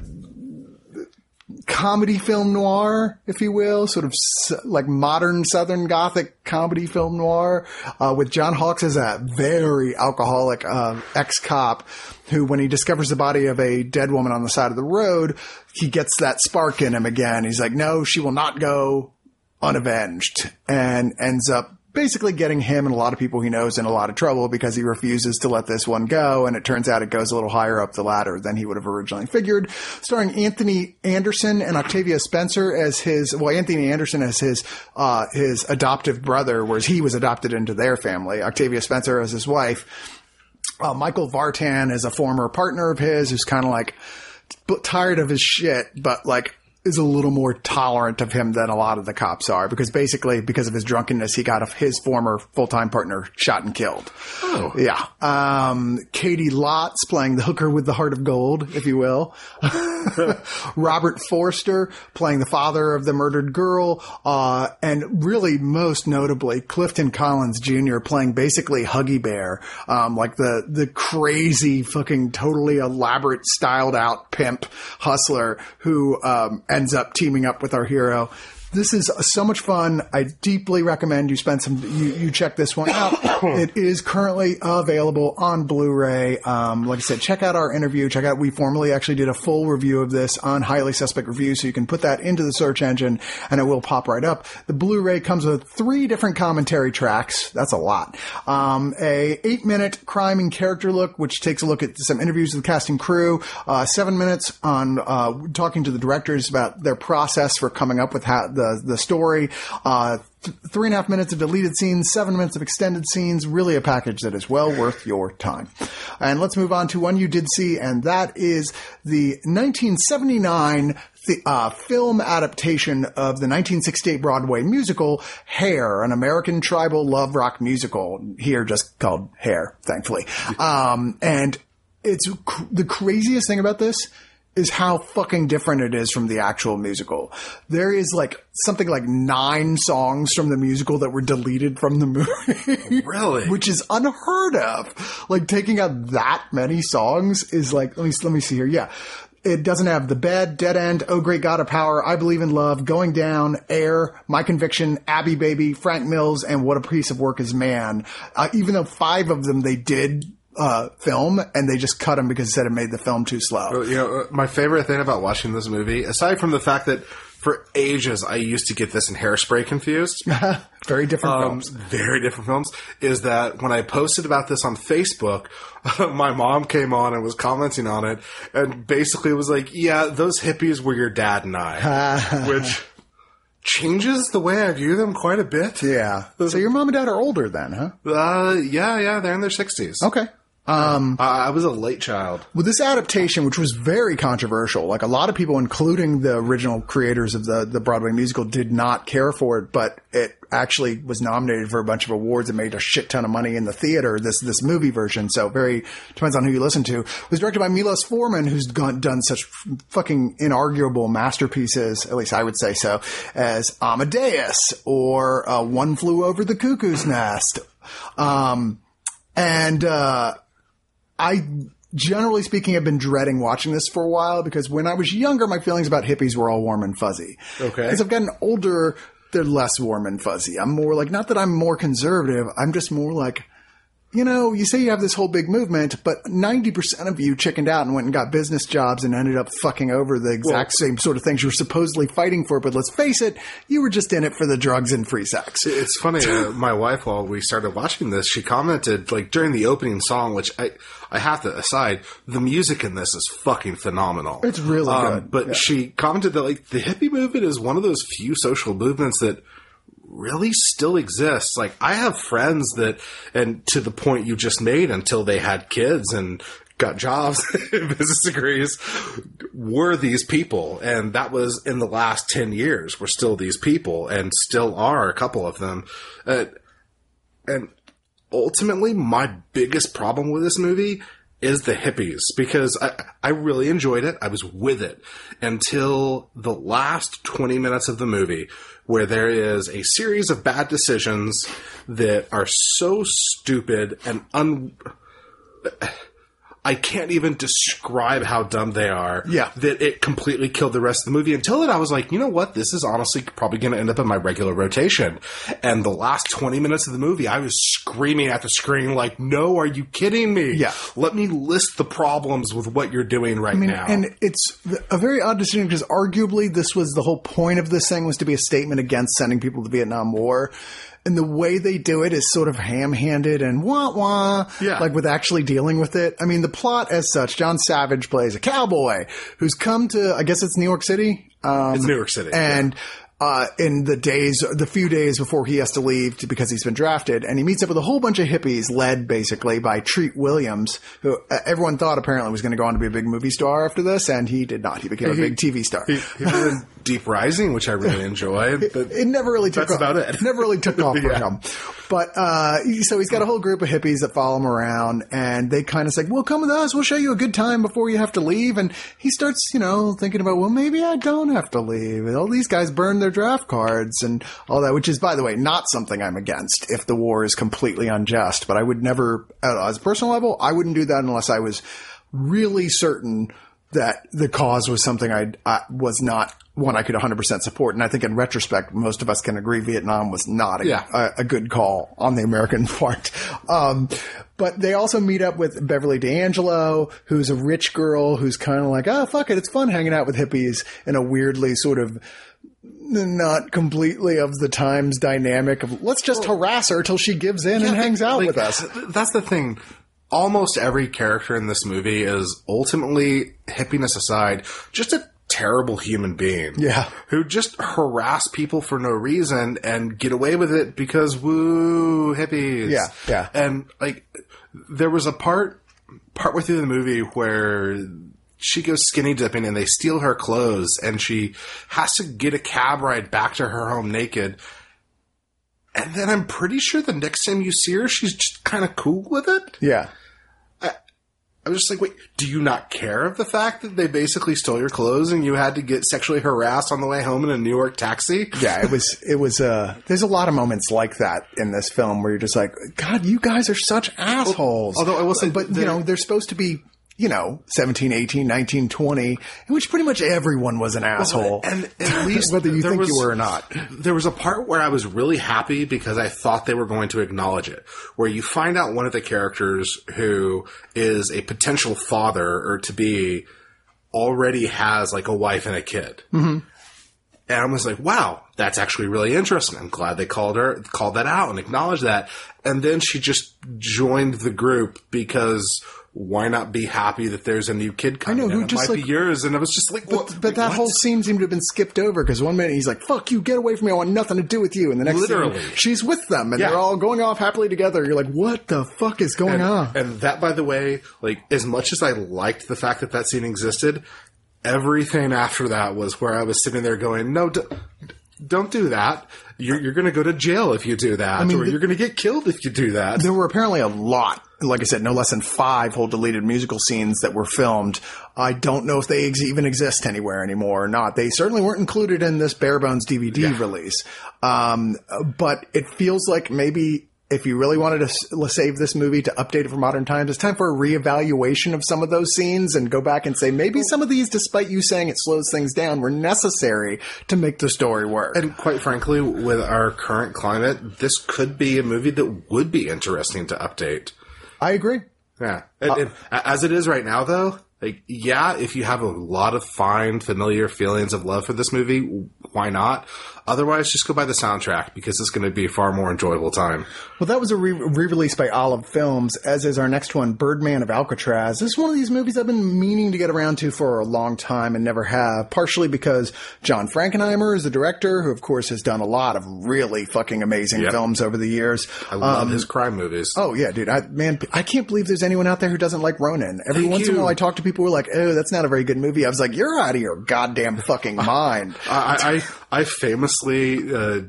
comedy film noir, if you will, sort of like modern Southern Gothic comedy film noir, uh, with John Hawkes as a very alcoholic uh, ex cop who, when he discovers the body of a dead woman on the side of the road, he gets that spark in him again. He's like, no, she will not go unavenged, and ends up basically getting him and a lot of people he knows in a lot of trouble because he refuses to let this one go. And it turns out it goes a little higher up the ladder than he would have originally figured. Starring Anthony Anderson and Octavia Spencer as his, well, Anthony Anderson as his, uh, his adoptive brother, whereas he was adopted into their family. Octavia Spencer as his wife. Uh, Michael Vartan is a former partner of his who's kind of like tired of his shit, but like is a little more tolerant of him than a lot of the cops are because basically because of his drunkenness, he got his former full-time partner shot and killed. Oh. Yeah. Um, Caity Lotz playing the hooker with the heart of gold, if you will. *laughs* Robert Forster playing the father of the murdered girl. Uh, and really most notably, Clifton Collins Jr. playing basically Huggy Bear. Um, like the, the crazy fucking totally elaborate styled out pimp hustler who, um, ends up teaming up with our hero. This is so much fun. I deeply recommend you spend some, you, you check this one out. *coughs* it is currently available on Blu-ray. Um, like I said, check out our interview. Check out, we formally actually did a full review of this on Highly Suspect Review, so you can put that into the search engine and it will pop right up. The Blu-ray comes with three different commentary tracks. That's a lot. Um, a eight minute crime and character look, which takes a look at some interviews with the cast and crew. Uh, seven minutes on, uh, talking to the directors about their process for coming up with how the, the story. Uh, th- three and a half minutes of deleted scenes, seven minutes of extended scenes, really a package that is well worth your time. And let's move on to one you did see, and that is the 1979 the uh, film adaptation of the 1968 Broadway musical Hair, an American tribal love rock musical. Here, just called Hair, thankfully. *laughs* Um, and it's cr- the craziest thing about this is how fucking different it is from the actual musical. There is like something like nine songs from the musical that were deleted from the movie. *laughs* Really? Which is unheard of. Like taking out that many songs is like, let me, let me see here. Yeah. It doesn't have the bed, dead end, oh great God of power, I believe in love, going down, air, my conviction, Abie Baby, Frank Mills, and what a piece of work is man. Uh, even though five of them they did uh, film and they just cut them because it said it made the film too slow. You know, uh, my favorite thing about watching this movie, aside from the fact that for ages I used to get this and Hairspray confused, *laughs* Very different um, films. very different films, is that when I posted about this on Facebook, *laughs* my mom came on and was commenting on it and basically was like, yeah, those hippies were your dad and I, *laughs* which changes the way I view them quite a bit. Yeah. So your mom and dad are older then, huh? Uh, yeah, yeah, they're in their 60s. Okay. Um, I was a late child. With this adaptation, which was very controversial, like a lot of people, including the original creators of the, the Broadway musical, did not care for it, but it actually was nominated for a bunch of awards and made a shit ton of money in the theater, this, this movie version. So very, depends on who you listen to. It was directed by Milos Forman, who's gone, done such fucking inarguable masterpieces, at least I would say so, as Amadeus or uh, One Flew Over the Cuckoo's Nest. Um, and, uh, I generally speaking have been dreading watching this for a while because when I was younger, my feelings about hippies were all warm and fuzzy. Okay. As I've gotten older, they're less warm and fuzzy. I'm more like, not that I'm more conservative, I'm just more like, you know, you say you have this whole big movement, but 90% of you chickened out and went and got business jobs and ended up fucking over the exact same sort of things you were supposedly fighting for. But let's face it, you were just in it for the drugs and free sex. It's funny. Uh, *laughs* my wife, while we started watching this, she commented like during the opening song, which I I have to aside, the music in this is fucking phenomenal. It's really Um, good. But Yeah. she commented that like the hippie movement is one of those few social movements that really still exists. Like I have friends that, and to the point you just made, until they had kids and got jobs, *laughs* business degrees, were these people, and that was in the last ten years. Were still these people, and still are a couple of them. Uh, and ultimately, my biggest problem with this movie is the hippies because I, I really enjoyed it. I was with it until the last 20 minutes of the movie where there is a series of bad decisions that are so stupid and un. I can't even describe how dumb they are. Yeah. That it completely killed the rest of the movie. Until then, I was like, you know what? This is honestly probably going to end up in my regular rotation. And the last 20 minutes of the movie, I was screaming at the screen, like, no, are you kidding me? Yeah. Let me list the problems with what you're doing right I mean, now. and it's a very odd decision because arguably this was the whole point of this thing was to be a statement against sending people to the Vietnam War. And the way they do it is sort of ham-handed and wah wah, Yeah. like with actually dealing with it. I mean, the plot as such, John Savage plays a cowboy who's come to, I guess it's New York City. Um, it's New York City. and uh, in the days, the few days before he has to leave to, because he's been drafted, and he meets up with a whole bunch of hippies, led basically by Treat Williams, who uh, everyone thought apparently was going to go on to be a big movie star after this, and he did not. He became a big TV star. He in Deep Rising, which I really *laughs* enjoyed. But it never really took off. That's off. about it. *laughs* Never really took off for *laughs* Yeah. him. But uh, so he's got a whole group of hippies that follow him around, and they kind of say, "Well, come with us. We'll show you a good time before you have to leave." And he starts, you know, thinking about, "Well, maybe I don't have to leave." And all these guys burn their draft cards and all that, which is, by the way, not something I'm against if the war is completely unjust. But I would never, as a personal level, I wouldn't do that unless I was really certain that the cause was something I, I was not one I could 100% support. And I think in retrospect, most of us can agree Vietnam was not a, Yeah. a, a good call on the American *laughs* part. Um, but they also meet up with Beverly D'Angelo, who's a rich girl who's kind of like, oh, fuck it. It's fun hanging out with hippies in a weirdly sort of not completely of the times dynamic of let's just harass her till she gives in and hangs out Like, with us. That's the thing. Almost every character in this movie is ultimately, hippiness aside, just a terrible human being. Yeah. Who just harass people for no reason and get away with it because woo, hippies. Yeah, yeah. And like, there was a part, partway through the movie where she goes skinny dipping and they steal her clothes and she has to get a cab ride back to her home naked. And then I'm pretty sure the next time you see her, she's just kind of cool with it. Yeah. I was just like, wait, do you not care of the fact that they basically stole your clothes and you had to get sexually harassed on the way home in a New York taxi? yeah, it was, it was, uh, there's a lot of moments like that in this film where you're just like, God, you guys are such assholes. although I will say but you know, they're supposed to be, you know, 17, 18, 19, 20, in which pretty much everyone was an asshole. And *laughs* at least whether you think was- you were or not. There was a part where I was really happy because I thought they were going to acknowledge it, where you find out one of the characters who is a potential father or to be already has like a wife and a kid. Mm-hmm. And I was like, wow, that's actually really interesting. I'm glad they called her, called that out and acknowledged that. And then she just joined the group because why not be happy that there's a new kid coming? I know, who? Just, might like- be yours. And I was just like? But, but that what? whole scene seemed to have been skipped over because one minute he's like, "Fuck you, get away from me! I want nothing to do with you," and the next Literally. scene, she's with them and Yeah. they're all going off happily together. You're like, "What the fuck is going on?" And that, by the way, like as much as I liked the fact that that scene existed, everything after that was where I was sitting there going, "No, d- don't do that. You're, you're going to go to jail if you do that, I mean, or the- you're going to get killed if you do that." There were apparently a lot, like I said, no less than five whole deleted musical scenes that were filmed. I don't know if they ex- even exist anywhere anymore or not. They certainly weren't included in this bare bones DVD release. Um, but it feels like maybe if you really wanted to save this movie to update it for modern times, it's time for a reevaluation of some of those scenes and go back and say maybe some of these, despite you saying it slows things down, were necessary to make the story work. And quite frankly, with our current climate, this could be a movie that would be interesting to update. I agree. Yeah. And, and as it is right now, though, like, yeah, if you have a lot of fine, familiar feelings of love for this movie, why not? Otherwise, just go buy the soundtrack because it's going to be a far more enjoyable time. Well, that was a re- release by Olive Films, as is our next one, Birdman of Alcatraz. This is one of these movies I've been meaning to get around to for a long time and never have, partially because John Frankenheimer is the director, who of course has done a lot of really fucking amazing Yep. films over the years. I love um, his crime movies. Oh yeah, dude. I, man, I can't believe there's anyone out there who doesn't like Ronin. Every Thank once in a while I talk to people who are like, oh, that's not a very good movie. I was like, you're out of your goddamn fucking *laughs* mind. I, I, I famously uh,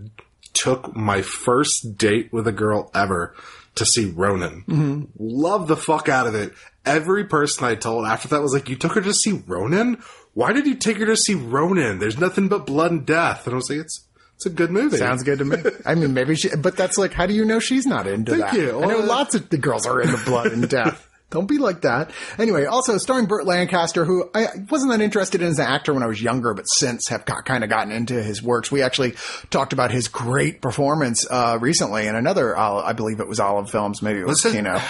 took my first date with a girl ever to see Ronin. Mm-hmm. Love the fuck out of it. Every person I told after that was like, "You took her to see Ronin? Why did you take her to see Ronin? There's nothing but blood and death." And I was like, "It's it's a good movie." Sounds good to me. I mean, maybe she, but that's like, how do you know she's not into Thank that? you. I know Well, lots of the girls are into blood and *laughs* death. Don't be like that. Anyway, also starring Burt Lancaster, who I wasn't that interested in as an actor when I was younger, but since have got, kind of gotten into his works. We actually talked about his great performance uh, recently in another, uh, I believe it was Olive Films, maybe it was it? Kino,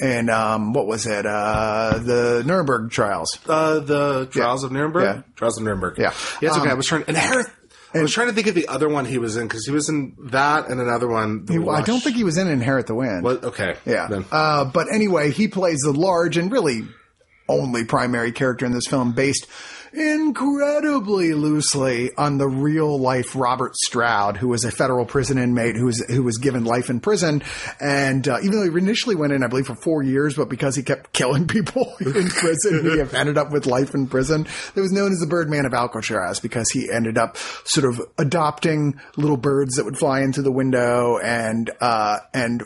and um, what was it? Uh, the Nuremberg Trials. Uh, the Trials of Nuremberg. Yeah. Trials of Nuremberg. Yeah. Yeah, it's okay. Um, I was trying. And I was trying to think of the other one he was in because he was in that and another one. we I don't think he was in Inherit the Wind. What? Okay. Yeah. Uh, but anyway, he plays the large and really only primary character in this film based incredibly loosely on the real life Robert Stroud, who was a federal prison inmate who was, who was given life in prison. And, uh, even though he initially went in, I believe, for four years, but because he kept killing *laughs* people in prison, he ended up with life in prison. It was known as the Birdman of Alcatraz because he ended up sort of adopting little birds that would fly into the window and, uh, and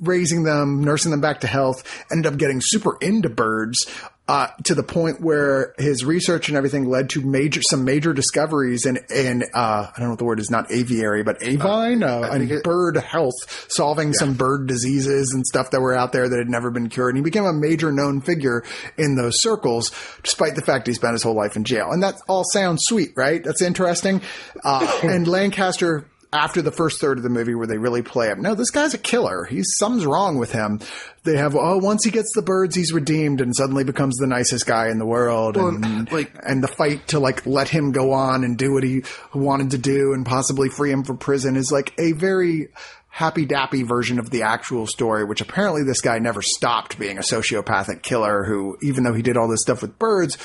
raising them, nursing them back to health, ended up getting super into birds. Uh, to the point where his research and everything led to major, some major discoveries in, in, uh, I don't know what the word is, not aviary, but avine, uh, and it- bird health, solving some bird diseases and stuff that were out there that had never been cured. And he became a major known figure in those circles, despite the fact he spent his whole life in jail. And that all sounds sweet, right? That's interesting. Uh, *laughs* and Lancaster, after the first third of the movie where they really play him. No, this guy's a killer. He's something's wrong with him. They have oh, once he gets the birds, he's redeemed and suddenly becomes the nicest guy in the world. and like- and the fight to like let him go on and do what he wanted to do and possibly free him from prison is like a very happy dappy version of the actual story, which apparently this guy never stopped being a sociopathic killer who, even though he did all this stuff with birds,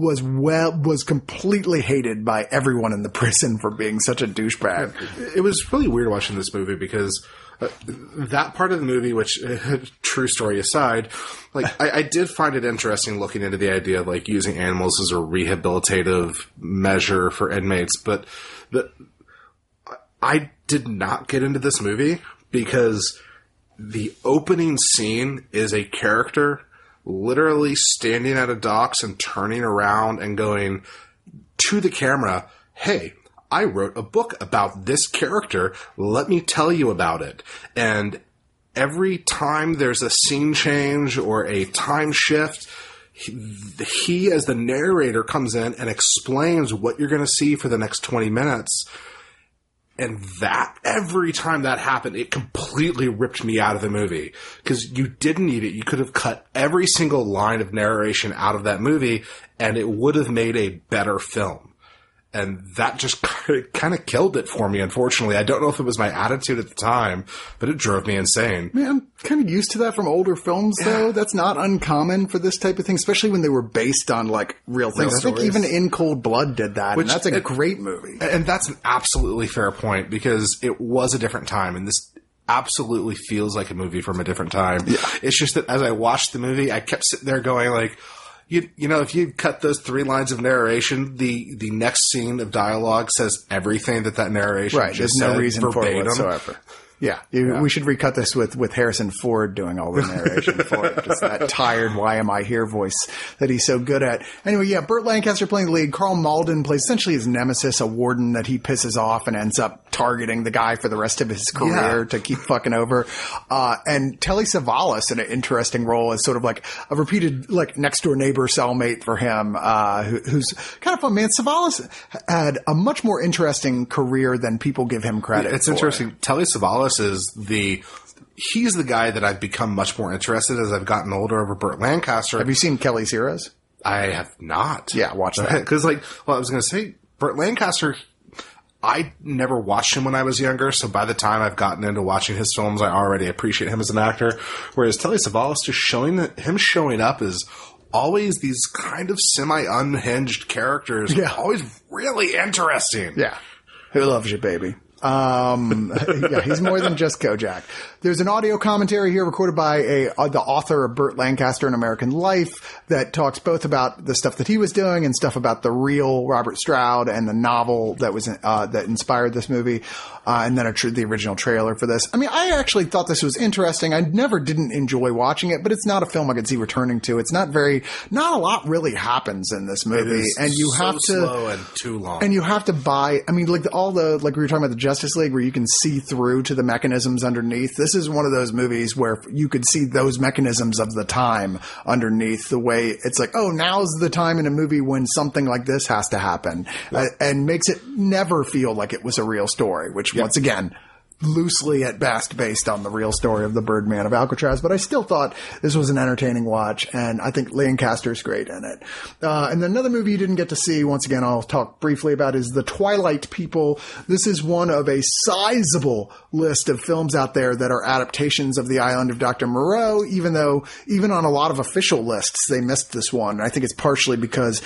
was well was completely hated by everyone in the *laughs* prison for being such a douchebag. it was really weird watching this movie because uh, that part of the movie, which *laughs* true story aside, like I, I did find it interesting looking into the idea of like using animals as a rehabilitative measure for inmates, but the I did not get into this movie because the opening scene is a character literally standing at a docks and turning around and going to the camera, Hey, I wrote a book about this character. Let me tell you about it. And every time there's a scene change or a time shift, he, he as the narrator comes in and explains what you're going to see for the next 20 minutes. And that, every time that happened, it completely ripped me out of the movie. Cause you didn't need it. You could have cut every single line of narration out of that movie and it would have made a better film. And that just *laughs* kind of killed it for me, unfortunately. I don't know if it was my attitude at the time, but it drove me insane. Man, I'm kind of used to that from older films, though. That's not uncommon for this type of thing, especially when they were based on like real things. I think even In Cold Blood did that, Which and that's a it- great movie. And that's an absolutely fair point because it was a different time and this absolutely feels like a movie from a different time. Yeah. It's just that as I watched the movie, I kept sitting there going like, you, you know, if you cut those three lines of narration, the, the next scene of dialogue says everything that that narration Right, just there's no reason for it verbatim. whatsoever. Yeah, you, we should recut this with, with Harrison Ford doing all the narration *laughs* for it. Just that tired, why am I here voice that he's so good at. Anyway, yeah, Burt Lancaster playing the lead. Karl Malden plays essentially his nemesis, a warden that he pisses off and ends up targeting the guy for the rest of his career Yeah. to keep fucking over. Uh, and Telly Savalas in an interesting role as sort of like a repeated, like next door neighbor cellmate for him, uh, who, who's kind of fun. Man, Savalas had a much more interesting career than people give him credit. It's for. interesting. Telly Savalas is the he's the guy that I've become much more interested as I've gotten older over Burt Lancaster. Have you seen Kelly's Heroes? I have not. Yeah, watch that. *laughs* Because, like, well, I was going to say, Burt Lancaster, I never watched him when I was younger, so by the time I've gotten into watching his films, I already appreciate him as an actor. Whereas Telly Savalas, just showing that him showing up is always these kind of semi unhinged characters. Yeah. Always really interesting. Yeah. Who loves you, baby? Um, *laughs* yeah, he's more than just Kojak. There's an audio commentary here recorded by a uh, the author of Burt Lancaster in American Life that talks both about the stuff that he was doing and stuff about the real Robert Stroud and the novel that was uh, that inspired this movie, uh, and then a tr- the original trailer for this. I mean, I actually thought this was interesting. I never didn't enjoy watching it, but it's not a film I could see returning to. It's not very, not a lot really happens in this movie, and you so have to slow and too long. and you have to buy. I mean, like the, all the like we were talking about the Justice League, where you can see through to the mechanisms underneath. This is one of those movies where you could see those mechanisms of the time underneath. The way it's like, oh, now's the time in a movie when something like this has to happen, uh, and makes it never feel like it was a real story. Which once again. Loosely at best based on the real story of the Birdman of Alcatraz, but I still thought this was an entertaining watch, and I think Lancaster's great in it. Uh, and then another movie you didn't get to see, once again, I'll talk briefly about, is The Twilight People. This is one of a sizable list of films out there that are adaptations of The Island of Dr. Moreau, even though, even on a lot of official lists, they missed this one. I think it's partially because,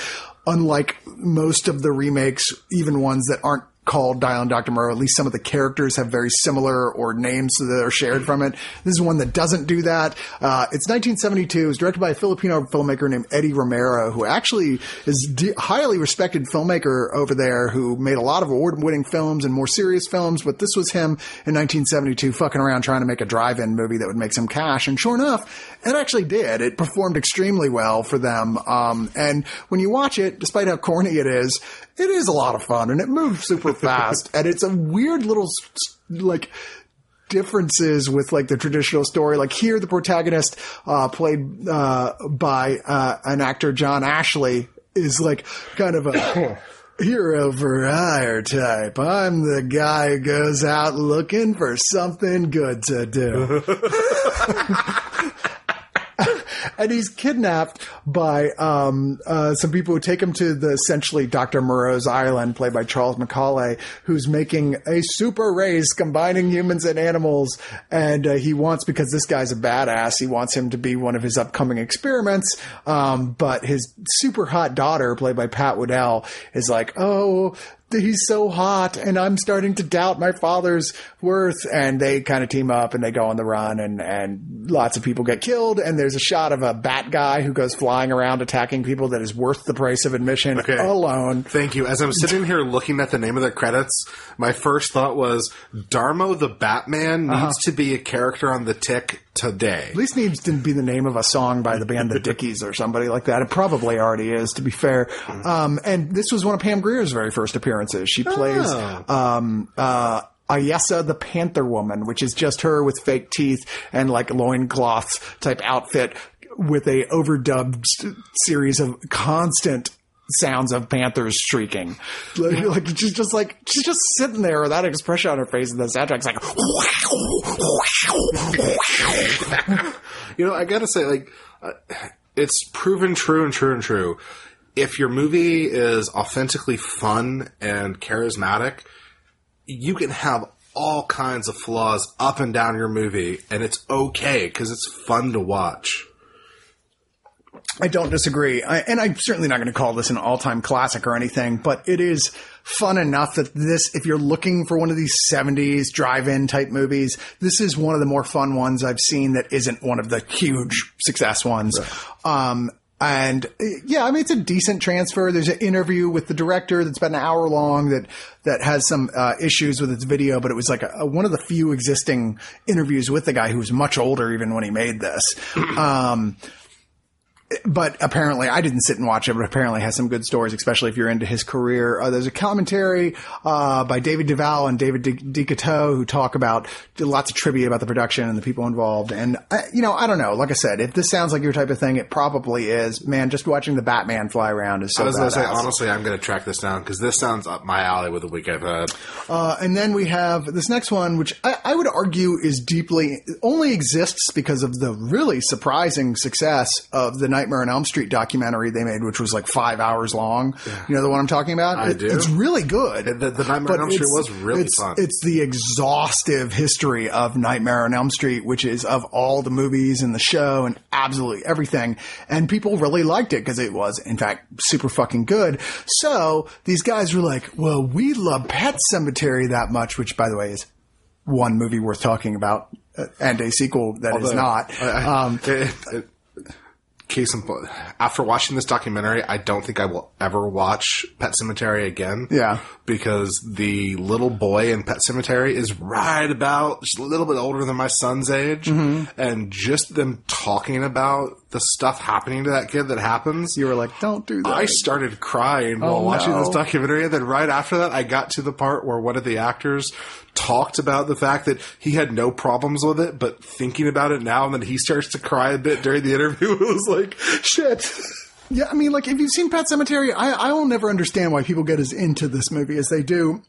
unlike most of the remakes, even ones that aren't called Dial and Dr. Moreau. At least some of the characters have very similar or names that are shared from it. This is one that doesn't do that. Uh, it's 1972. It was directed by a Filipino filmmaker named Eddie Romero, who actually is a highly respected filmmaker over there who made a lot of award winning films and more serious films. But this was him in 1972 fucking around trying to make a drive in movie that would make some cash. And sure enough, it actually did. It performed extremely well for them. Um, and when you watch it, despite how corny it is, it is a lot of fun and it moves super fast. And it's a weird little like differences with like the traditional story. Like here the protagonist uh played uh by uh an actor John Ashley is like kind of a *coughs* hero for hire type. I'm the guy who goes out looking for something good to do *laughs* and he's kidnapped by um, uh, some people who take him to the essentially Dr. Moreau's island, played by Charles Macaulay, who's making a super race combining humans and animals. And uh, he wants, because this guy's a badass, he wants him to be one of his upcoming experiments. Um, but his super hot daughter, played by Pat Woodell, is like, oh, he's so hot and I'm starting to doubt my father's worth. And they kind of team up and they go on the run and, and lots of people get killed. And there's a shot of a bat guy who goes flying around attacking people that is worth the price of admission Okay. alone. Thank you. As I'm sitting here looking at the name of the credits, my first thought was Darmo the Batman Uh-huh. needs to be a character on the tick today. At least needs to be the name of a song by the band The Dickies or somebody like that. It probably already is, to be fair. Um, and this was one of Pam Grier's very first appearances. She plays Oh. um, uh, Ayessa the Panther Woman, which is just her with fake teeth and like loincloths type outfit with a overdubbed series of constant sounds of panthers shrieking. Like, *laughs* like she's just like she's just sitting there with that expression on her face and the soundtrack's like wow *laughs* You know, I gotta say, like, uh, it's proven true and true and true. If your movie is authentically fun and charismatic, you can have all kinds of flaws up and down your movie, and it's okay because it's fun to watch. I don't disagree. I, and I'm certainly not going to call this an all time classic or anything, but it is fun enough that this, if you're looking for one of these 70s drive in type movies, this is one of the more fun ones I've seen that isn't one of the huge success ones. Um, and uh, yeah, I mean, it's a decent transfer. There's an interview with the director that's about an hour long that, that has some, uh, issues with its video, but it was like a, a- one of the few existing interviews with the guy who was much older even when he made this. *clears throat* Um, but apparently I didn't sit and watch it, but apparently has some good stories, especially if you're into his career. Uh, there's a commentary uh, by David Del Valle and David DeCoteau who talk about lots of trivia about the production and the people involved. And I, you know, I don't know. Like I said, if this sounds like your type of thing, it probably is. Man, just watching the Batman fly around is so. I was going to say honestly, I'm going to track this down because this sounds up my alley with the week I've had. Uh, and then we have this next one, which I, I would argue is deeply only exists because of the really surprising success of the Nightmare on Elm Street documentary they made, which was like five hours long. Yeah. You know the one I'm talking about? I it, do. It's really good. The, the Nightmare on Elm Street was really it's, fun. It's the exhaustive history of Nightmare on Elm Street, which is of all the movies and the show and absolutely everything. And people really liked it because it was, in fact, super fucking good. So these guys were like, well, we love Pet Sematary that much, which by the way is one movie worth talking about uh, and a sequel that Although, is not. Um, it, it, case in point, after watching this documentary, I don't think I will ever watch Pet Sematary again. Yeah. Because the little boy in Pet Sematary is right about just a little bit older than my son's age. Mm-hmm. And just them talking about the stuff happening to that kid that happens. You were like, don't do that. I started crying oh, while watching no. this documentary. And then right after that, I got to the part where one of the actors talked about the fact that he had no problems with it, but thinking about it now and then he starts to cry a bit during the interview, *laughs* it was like, shit. Yeah, I mean, like, if you've seen Pet Sematary, I, I will never understand why people get as into this movie as they do.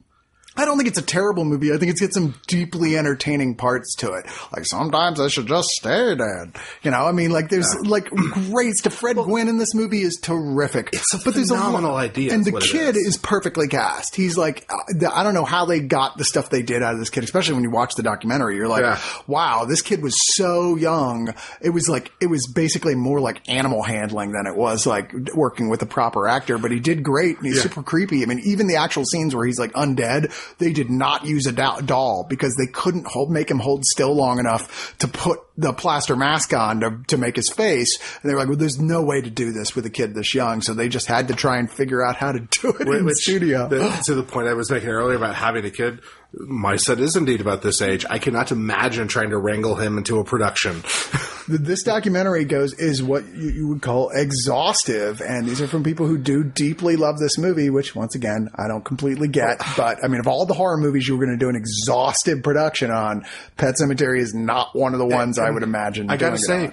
I don't think it's a terrible movie. I think it's got some deeply entertaining parts to it. Like sometimes I should just stay dead. You know, I mean, like there's yeah. like great stuff. Fred well, Gwynne in this movie is terrific. It's a but phenomenal there's a, idea, and the kid is. is. perfectly cast. He's like, uh, I don't know how they got the stuff they did out of this kid, especially when you watch the documentary. You're like, yeah. wow, this kid was so young. It was like it was basically more like animal handling than it was like working with a proper actor. But he did great, and he's yeah. super creepy. I mean, even the actual scenes where he's like undead they did not use a doll because they couldn't hold, make him hold still long enough to put the plaster mask on to, to make his face. And they were like, well, there's no way to do this with a kid this young. So they just had to try and figure out how to do it Which, in the studio. The, to the point I was making earlier about having a kid, my son is indeed about this age. I cannot imagine trying to wrangle him into a production. *laughs* this documentary goes is what you, you, would call exhaustive, and these are from people who do deeply love this movie. Which, once again, I don't completely get. But I mean, of all the horror movies you were going to do an exhaustive production on, Pet Sematary is not one of the ones and, I would imagine. I got to say,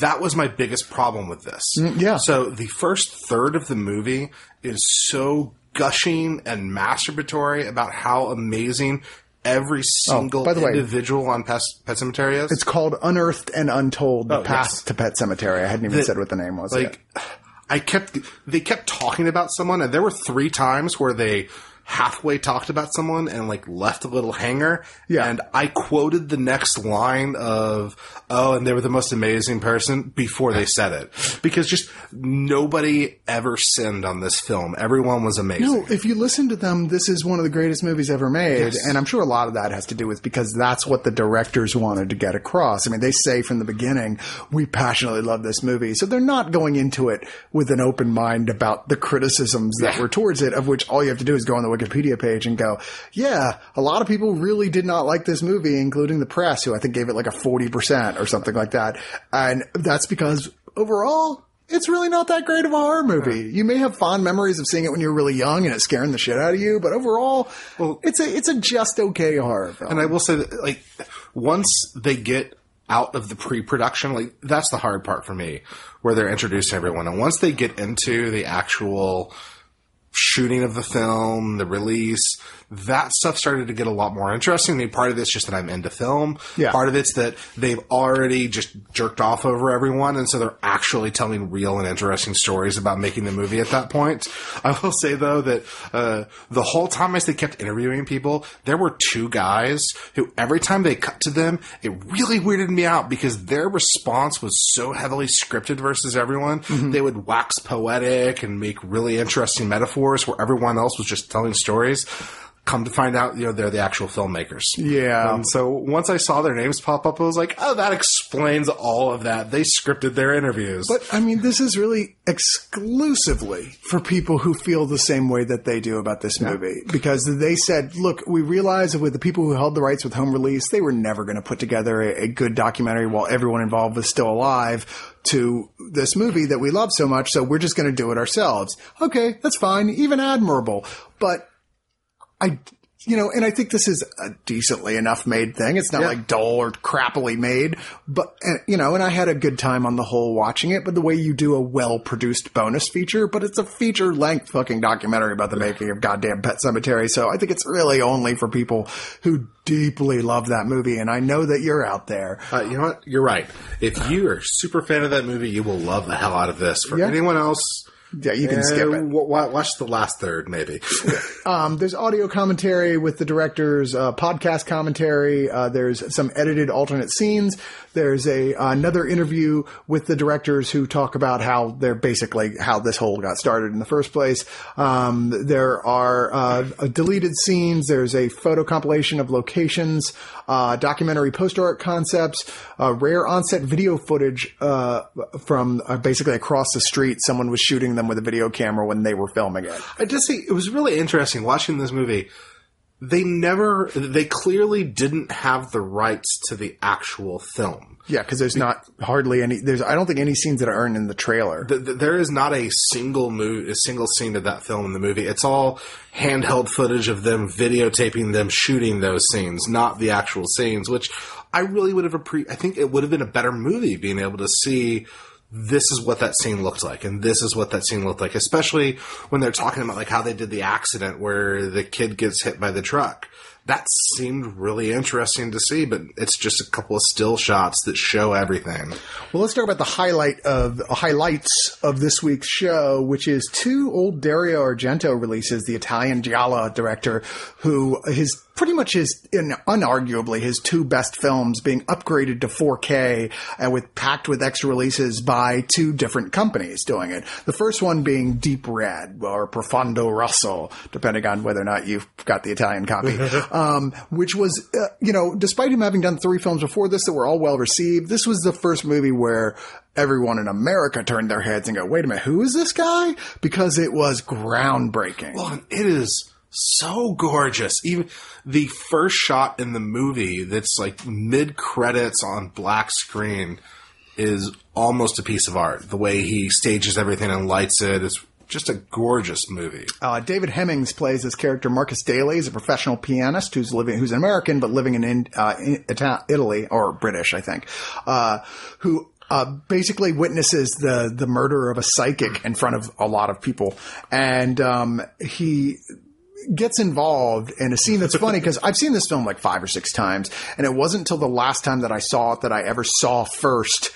that was my biggest problem with this. Mm, yeah. So the first third of the movie is so gushing and masturbatory about how amazing every oh, single oh, by the individual way, on Pet, Pet Sematary is? It's called Unearthed and Untold: The oh, Path yes. to Pet Sematary. I hadn't even the, said what the name was. Like, yet. I kept they kept talking about someone, and there were three times where they halfway talked about someone and like left a little hanger. Yeah. And I quoted the next line of, oh, and they were the most amazing person before they said it. Because just nobody ever sinned on this film. Everyone was amazing. No, if you listen to them, this is one of the greatest movies ever made. Yes. And I'm sure a lot of that has to do with because that's what the directors wanted to get across. I mean, they say from the beginning, we passionately love this movie. So they're not going into it with an open mind about the criticisms that yeah. were towards it, of which all you have to do is go on the Wikipedia page and go, yeah, a lot of people really did not like this movie, including the press, who I think gave it like a 40% or something like that. And that's because overall, it's really not that great of a horror movie. You may have fond memories of seeing it when you were really young and it's scaring the shit out of you, but overall, well, it's a it's a just okay horror film. And I will say that, like, once they get out of the pre-production, like that's the hard part for me, where they're introducing everyone, and once they get into the actual shooting of the film, the release, that stuff started to get a lot more interesting. I mean, part of it's just that I'm into film. Yeah. Part of it's that they've already just jerked off over everyone, and so they're actually telling real and interesting stories about making the movie at that point. I will say though that uh, the whole time as they kept interviewing people, there were two guys who every time they cut to them, it really weirded me out because their response was so heavily scripted versus everyone. Mm-hmm. They would wax poetic and make really interesting metaphors where everyone else was just telling stories come to find out, you know, they're the actual filmmakers. Yeah. And so once I saw their names pop up, I was like, oh, that explains all of that. They scripted their interviews. But I mean, this is really exclusively for people who feel the same way that they do about this movie. Because they said, look, we realize that with the people who held the rights with home release, they were never going to put together a, a good documentary while everyone involved was still alive to this movie that we love so much. So we're just going to do it ourselves. Okay, that's fine, even admirable. But I, you know, and I think this is a decently enough made thing. It's not Yeah. like dull or crappily made, but, you know, and I had a good time on the whole watching it, but the way you do a well produced bonus feature, but it's a feature length fucking documentary about the making of goddamn Pet Sematary. So I think it's really only for people who deeply love that movie. And I know that you're out there. Uh, you know what? You're right. If you are a super fan of that movie, you will love the hell out of this. For Yeah. anyone else, Yeah, you can eh, skip it. wa- watch the last third, maybe. Um, there's audio commentary with the director's uh, podcast commentary. Uh, there's some edited alternate scenes. There's a another interview with the directors who talk about how they're basically how this whole got started in the first place. Um, there are uh, deleted scenes. There's a photo compilation of locations, uh, documentary poster art concepts, uh, rare onset video footage uh, from uh, basically across the street. Someone was shooting them with a video camera when they were filming it. I just see it was really interesting watching this movie. They never, they clearly didn't have the rights to the actual film. Yeah, because there's not hardly any. There's I don't think any scenes that are in the trailer. Th- th- There is not a single move, a single scene of that film in the movie. It's all handheld footage of them videotaping them shooting those scenes, not the actual scenes. Which I really would have appre- I think it would have been a better movie being able to see this is what that scene looked like and this is what that scene looked like especially when they're talking about like how they did the accident where the kid gets hit by the truck that seemed really interesting to see but it's just a couple of still shots that show everything Well, let's talk about the highlight of highlights of this week's show, which is two old Dario Argento releases. The Italian giallo director, who his pretty much his in unarguably his two best films being upgraded to 4K and with packed with extra releases by two different companies doing it. The first one being Deep Red or Profondo Rosso, depending on whether or not you've got the Italian copy. *laughs* um, which was, uh, you know, despite him having done three films before this that were all well received, this was the first movie where everyone in America turned their heads and go, wait a minute, who is this guy? Because it was groundbreaking. Well, it is so gorgeous. Even the first shot in the movie that's like mid credits on black screen is almost a piece of art. The way he stages everything and lights it is just a gorgeous movie. Uh, David Hemmings plays his character Marcus Daly. He's a professional pianist who's living, who's an American but living in, uh, in Ita- Italy or British, I think, uh, who. Uh, basically witnesses the the murder of a psychic in front of a lot of people, and um, he gets involved in a scene that's funny because I've seen this film like five or six times, and it wasn't until the last time that I saw it that I ever saw first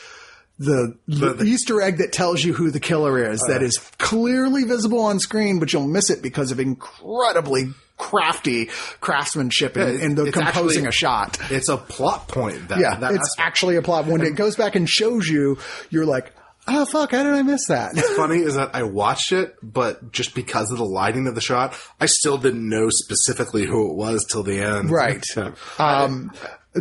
the, the, Easter egg that tells you who the killer is that uh. is clearly visible on screen, but you'll miss it because of incredibly crafty craftsmanship in, in the composing actually- a shot. It's a plot point. That, Yeah, that it's aspect. actually a plot. When it goes back and shows you, you're like, oh fuck, how did I miss that? What's *laughs* funny is that I watched it, but just because of the lighting of the shot, I still didn't know specifically who it was till the end. Right. So, *laughs* Um,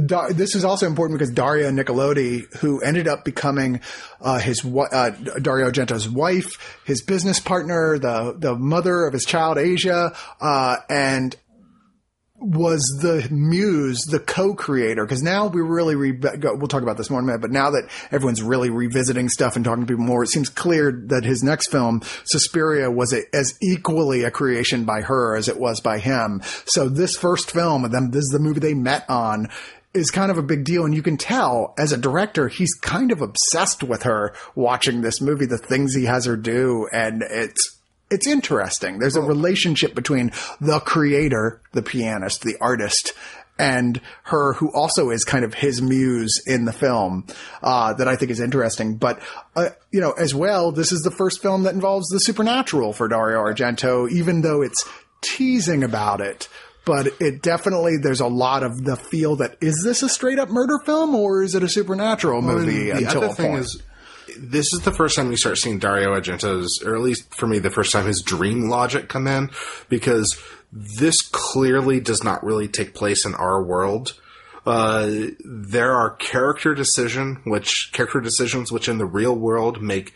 Da- this is also important because Daria Nicolodi, who ended up becoming uh, his uh, Dario Argento's wife, his business partner, the the mother of his child Asia, uh, and was the muse, the co-creator. Because now we really re- we'll talk about this more in a minute. But now that everyone's really revisiting stuff and talking to people more, it seems clear that his next film, Suspiria, was a, as equally a creation by her as it was by him. So this first film, this is the movie they met on. Is kind of a big deal, and you can tell as a director, he's kind of obsessed with her watching this movie, the things he has her do, and it's it's interesting. There's a relationship between the creator, the pianist, the artist, and her, who also is kind of his muse in the film, uh, that I think is interesting. But, uh, you know, as well, this is the first film that involves the supernatural for Dario Argento, even though it's teasing about it. But it definitely, there's a lot of the feel that, is this a straight up murder film or is it a supernatural movie And the until other a thing point? is, this is the first time you start seeing Dario Argento's, or at least for me, the first time his dream logic come in, because this clearly does not really take place in our world. Uh, there are character decision, which character decisions, which in the real world make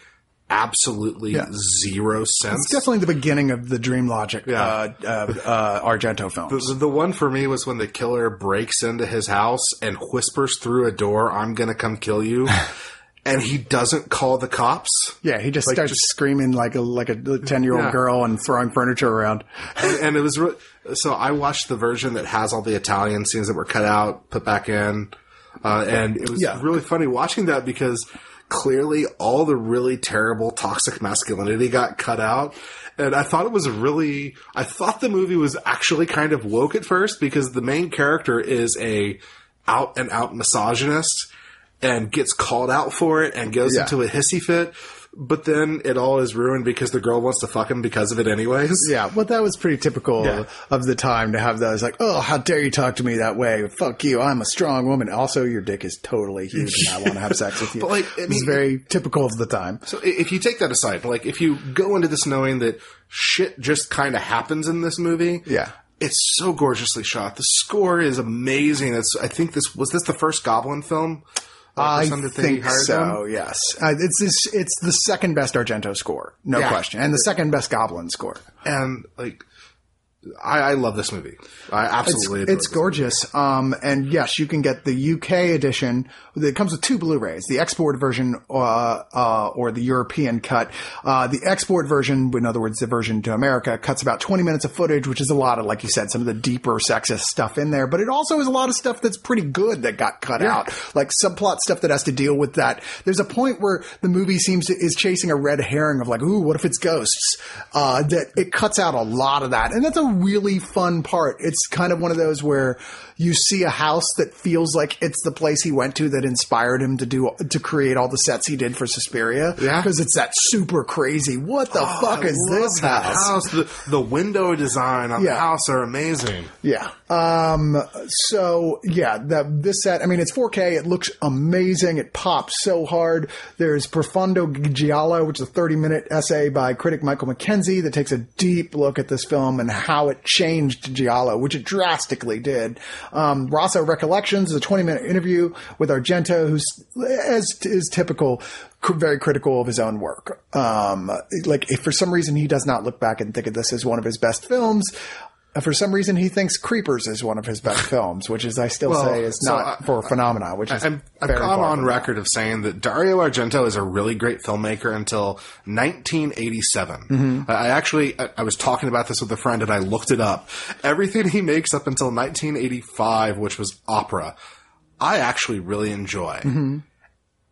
absolutely Yeah. zero sense. It's definitely the beginning of the Dream Logic Yeah. uh, uh, uh, Argento films. The, the one for me was when the killer breaks into his house and whispers through a door, "I'm gonna come kill you," *laughs* and he doesn't call the cops. yeah, he just starts screaming like a like a ten year old Yeah. girl and throwing furniture around. and, and it was re- so I watched the version that has all the Italian scenes that were cut out, put back in, uh, and it was Yeah. really funny watching that because clearly all the really terrible toxic masculinity got cut out. And I thought it was really, I thought the movie was actually kind of woke at first because the main character is a out and out misogynist and gets called out for it and goes Yeah. into a hissy fit. But then it all is ruined because the girl wants to fuck him because of it anyways. *laughs* Yeah, well, that was pretty typical Yeah. of the time to have those like, oh, how dare you talk to me that way? Fuck you, I'm a strong woman. Also, your dick is totally huge and I want to have sex with *laughs* you. But, like, I it's mean- very typical of the time. So if you take that aside, like if you go into this knowing that shit just kind of happens in this movie, Yeah. it's so gorgeously shot. The score is amazing. It's I think this was this the first Goblin film. I some that they think so. them? Yes, uh, it's this, it's the second best Argento score, no Yeah. question, and the second best Goblin score. and like I, I love this movie. I absolutely It's, it's gorgeous. Um, and yes, you can get the UK edition. It comes with two Blu-rays: the export version uh, uh, or the European cut. Uh, the export version, in other words, the version to America, cuts about 20 minutes of footage, which is a lot of, like you said, some of the deeper sexist stuff in there. But it also has a lot of stuff that's pretty good that got cut Yeah. out, like subplot stuff that has to deal with that. There's a point where the movie seems to is chasing a red herring of like, ooh, what if it's ghosts? Uh, that it cuts out a lot of that, and that's a really fun part. It's kind of one of those where you see a house that feels like it's the place he went to that inspired him to do to create all the sets he did for Suspiria. Yeah. because it's that super crazy. What the fuck I is this that house? The, the window design on Yeah. the house are amazing. Yeah. Um, so yeah, that this set, I mean, it's 4K. It looks amazing. It pops so hard. There's Profondo Giallo, which is a 30 minute essay by critic Michael McKenzie that takes a deep look at this film and how it changed Giallo, which it drastically did. Um, Rosso Recollections is a 20 minute interview with Argento, who's, as is typical, very critical of his own work. Um, like if for some reason he does not look back and think of this as one of his best films. Uh, For some reason, he thinks Creepers is one of his best *laughs* films, which is I still Well, say is so not I- for phenomena. Which is I'm, I've very gone on from that. record of saying that Dario Argento is a really great filmmaker until 1987. Mm-hmm. I I actually, I, I was talking about this with a friend and I looked it up. Everything he makes up until 1985, which was opera, I actually really enjoy. Mm-hmm.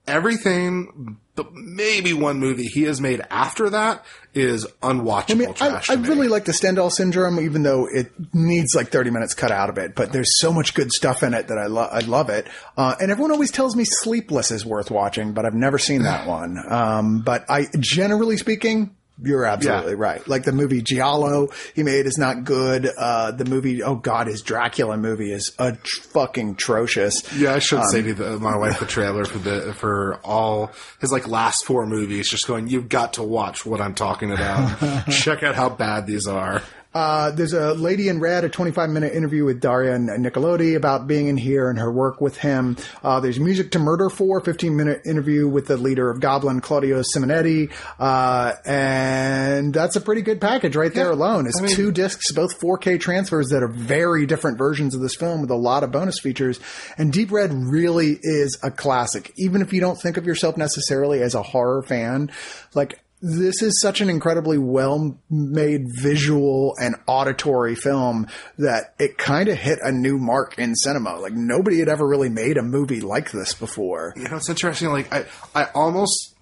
Everything, but maybe one movie he has made after that is unwatchable I mean, I, trash. I me. really like the Stendhal syndrome, even though it needs like 30 minutes cut out of it. But there's so much good stuff in it that I, lo- I love it. Uh, and everyone always tells me Sleepless is worth watching, but I've never seen that *sighs* one. Um, but I, generally speaking, you're absolutely Yeah. right. Like the movie Giallo he made is not good. Uh, the movie, oh god, his Dracula movie is a tr- fucking atrocious. Yeah, I should Um, say to the, my wife the trailer for the for all his like last four movies, just going, you've got to watch what I'm talking about. *laughs* Check out how bad these are. Uh, there's a Lady in Red, a 25 minute interview with Daria Nicolodi about being in here and her work with him. Uh, there's Music to Murder for, 15 minute interview with the leader of Goblin, Claudio Simonetti. Uh, and that's a pretty good package right there alone. It's mean- two discs, both 4K transfers that are very different versions of this film with a lot of bonus features. And Deep Red really is a classic. Even if you don't think of yourself necessarily as a horror fan, like, this is such an incredibly well made visual and auditory film that it kind of hit a new mark in cinema. Like nobody had ever really made a movie like this before. You know, it's interesting. Like I, I almost.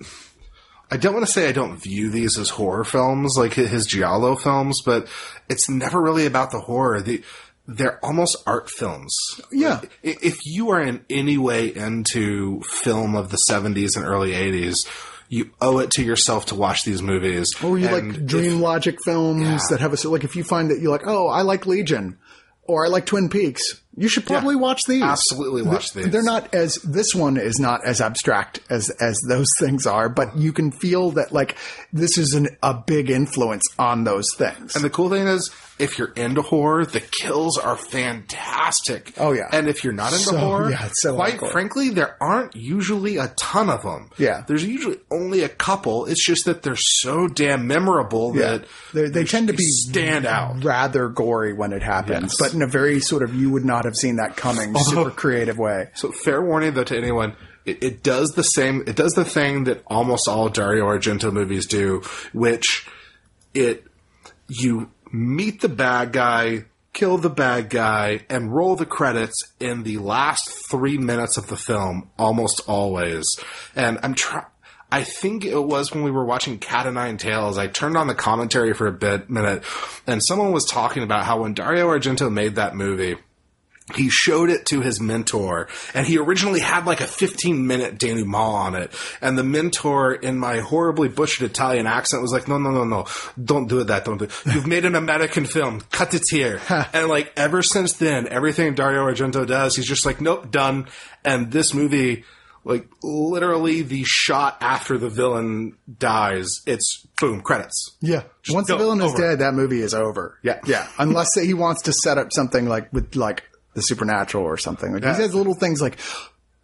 I don't want to say I don't view these as horror films, like his Giallo films, but it's never really about the horror. The, they're almost art films. Yeah. If you are in any way into film of the 70s and early 80s, you owe it to yourself to watch these movies. Or you And like dream logic films Yeah. that have a, like if you find that you're like, oh, I like Legion or I like Twin Peaks. You should probably watch these. Absolutely watch these. They're not as this one is not as abstract as as those *laughs* things are, but you can feel that like this is an, a big influence on those things. And the cool thing is, if you're into horror, the kills are fantastic. Oh, yeah. And if you're not into So- *laughs* horror, yeah, so quite hardcore. frankly, there aren't usually a ton of them. Yeah. There's usually only a couple. It's just that they're so damn memorable that they, they tend to be stand out. rather gory when it happens, Yes. but in a very sort of you would not have seen that coming, *laughs* oh. super creative way. So fair warning though to anyone, it, it does the same. It does the thing that almost all Dario Argento movies do, which it you meet the bad guy, kill the bad guy, and roll the credits in the last three minutes of the film, almost always. And I'm trying. I think it was when we were watching Cat o' Nine Tails. I turned on the commentary for a bit minute, and someone was talking about how when Dario Argento made that movie, he showed it to his mentor and he originally had like a 15 minute denouement on it and the mentor in my horribly butchered italian accent was like no no no no don't do it that don't do it. *laughs* you've made an american film cut it here *laughs* and like ever since then everything dario argento does he's just like nope done and this movie like literally the shot after the villain dies it's boom credits Yeah. Once the villain is dead, that movie is over. Yeah. Yeah. Unless he wants to set up something like with like the supernatural or something. Like Yeah. he says little things like,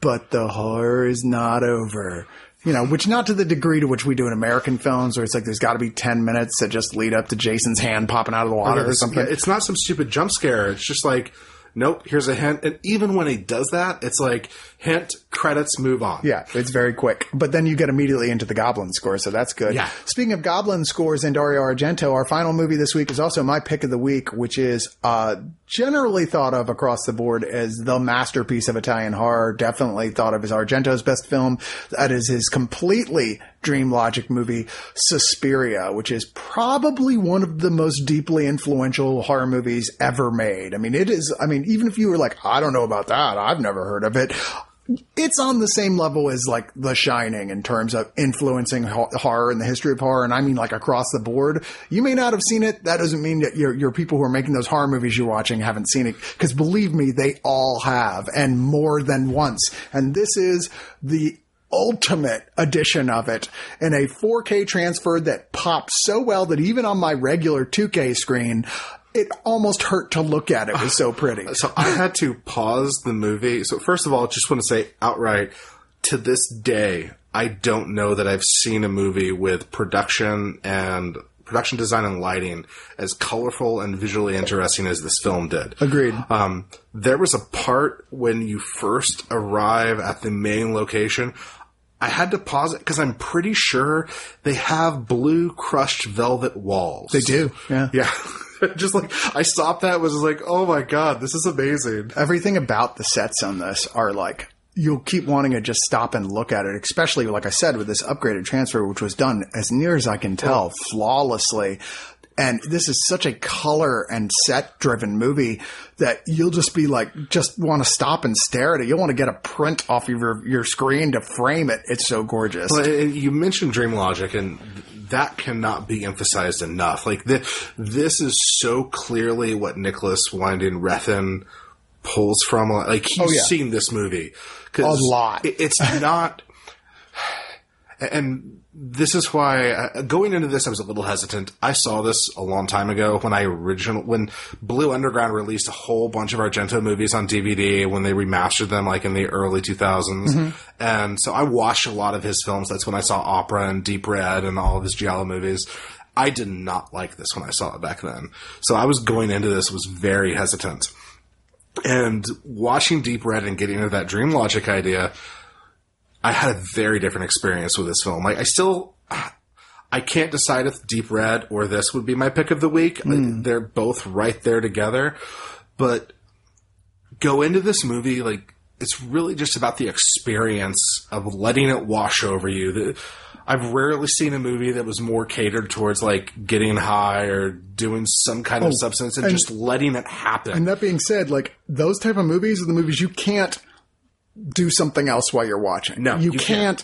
but the horror is not over. You know, which not to the degree to which we do in American films where it's like there's got to be 10 minutes that just lead up to Jason's hand popping out of the water or something. it's not some stupid jump scare. It's just like, nope, here's a hint. And even when he does that, it's like, hint, credits, move on. Yeah, it's very quick. But then you get immediately into the Goblin score, so that's good. Yeah. Speaking of Goblin scores and Dario Argento, our final movie this week is also my pick of the week, which is uh, generally thought of across the board as the masterpiece of Italian horror. Definitely thought of as Argento's best film. That is his completely dream logic movie, Suspiria, which is probably one of the most deeply influential horror movies ever made. I mean, it is, I mean, even if you were like, I don't know about that, I've never heard of it it's on the same level as like The Shining in terms of influencing ho- horror and the history of horror, and I mean like across the board. You may not have seen it. That doesn't mean that your your people who are making those horror movies you're watching haven't seen it. Because believe me, they all have, and more than once. And this is the ultimate edition of it in a 4K transfer that pops so well that even on my regular 2K screen. It almost hurt to look at. It It was so *sighs* pretty. So I had to pause the movie. So first of all, just want to say outright, to this day, I don't know that I've seen a movie with production and production design and lighting as colorful and visually interesting as this film did. Agreed. Um, there was a part when you first arrive at the main location. I had to pause it because I'm pretty sure they have blue crushed velvet walls. They do. Yeah. Yeah. *laughs* *laughs* Just like I stopped that was like, oh my god, this is amazing. everything about the sets on this are like you'll keep wanting to just stop and look at it, especially like I said with this upgraded transfer, which was done as near as I can tell flawlessly. And this is such a color and set driven movie that you'll just be like, just want to stop and stare at it. You'll want to get a print off of your, your screen to frame it. It's so gorgeous. Uh, you mentioned Dream Logic, and that cannot be emphasized enough. Like the, this is so clearly what Nicolas Winding Refn pulls from. Like he's Oh, yeah. seen this movie A lot. it- it's not. *sighs* And this is why uh, going into this, I was a little hesitant. I saw this a long time ago when I original when Blue Underground released a whole bunch of Argento movies on DVD when they remastered them, like in the early 2000s. And so I watched a lot of his films. That's when I saw Opera and Deep Red and all of his Giallo movies. I did not like this when I saw it back then. So I was going into this was very hesitant. And watching Deep Red and getting into that Dream Logic idea, I had a very different experience with this film. Like I still, I can't decide if Deep Red or this would be my pick of the week. Hmm. They're both right there together, but go into this movie like it's really just about the experience of letting it wash over you. The, I've rarely seen a movie that was more catered towards like getting high or doing some kind of oh, substance and, and- just letting it happen. And that being said, like those type of movies are the movies you can't do something else while you're watching. No, you, you can't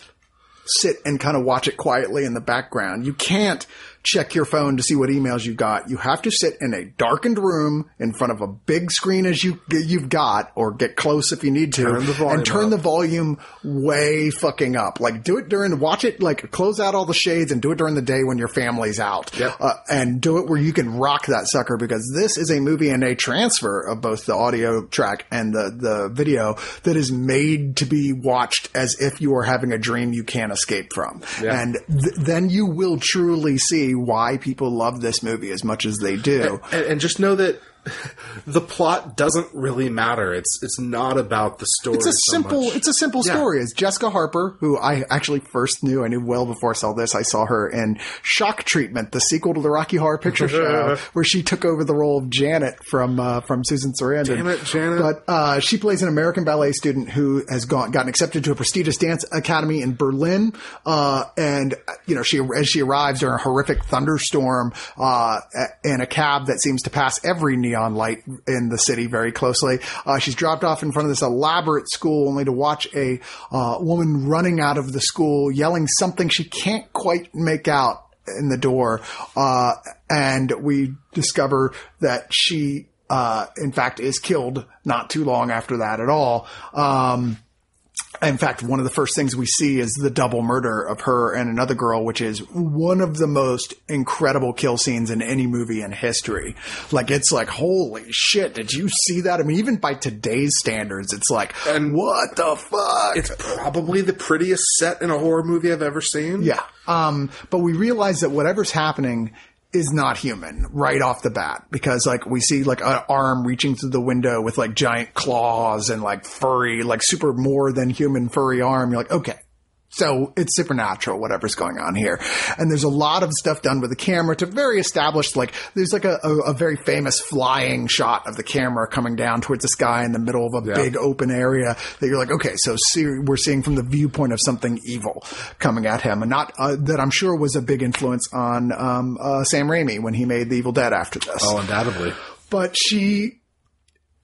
sit and kind of watch it quietly in the background. You can't check your phone to see what emails you got. You have to sit in a darkened room in front of a big screen as you you've got, or get close if you need to, Turn the and turn up. the volume way fucking up. Like do it during watch it like close out all the shades and do it during the day when your family's out. Yep. Uh, and do it where you can rock that sucker because this is a movie and a transfer of both the audio track and the the video that is made to be watched as if you are having a dream you can't escape from. Yeah. And th- then you will truly see why people love this movie as much as they do. and, and just know that *laughs* the plot doesn't really matter. It's it's not about the story. It's a so simple. much. It's a simple Yeah. story. It's Jessica Harper, who I actually first knew. I knew well before I saw this. I saw her in Shock Treatment, the sequel to the Rocky Horror Picture *laughs* Show, where she took over the role of Janet from uh, from Susan Sarandon. Damn it, Janet. But uh, she plays an American ballet student who has gone gotten accepted to a prestigious dance academy in Berlin. Uh, and you know, she as she arrives during a horrific thunderstorm uh, in a cab that seems to pass every neon light in the city very closely. Uh, she's dropped off in front of this elaborate school, only to watch a uh, woman running out of the school, yelling something she can't quite make out in the door. Uh, and we discover that she uh, in fact, is killed not too long after that at all. Um, in fact, one of the first things we see is the double murder of her and another girl, which is one of the most incredible kill scenes in any movie in history. Like, it's like, holy shit, did you see that? I mean, even by today's standards, it's like, And- what the fuck? It's probably the prettiest set in a horror movie I've ever seen. Yeah. Um, but we realize that whatever's happening is not human right off the bat because like we see like an arm reaching through the window with like giant claws and like furry, like super more than human furry arm. You're like, okay. So it's supernatural, whatever's going on here. And there's a lot of stuff done with the camera to very established, like, there's like a, a, a very famous flying shot of the camera coming down towards the sky in the middle of a Yeah. big open area that you're like, okay, so see, we're seeing from the viewpoint of something evil coming at him, and not uh, that I'm sure was a big influence on um, uh, Sam Raimi when he made The Evil Dead after this. Oh, undoubtedly. But she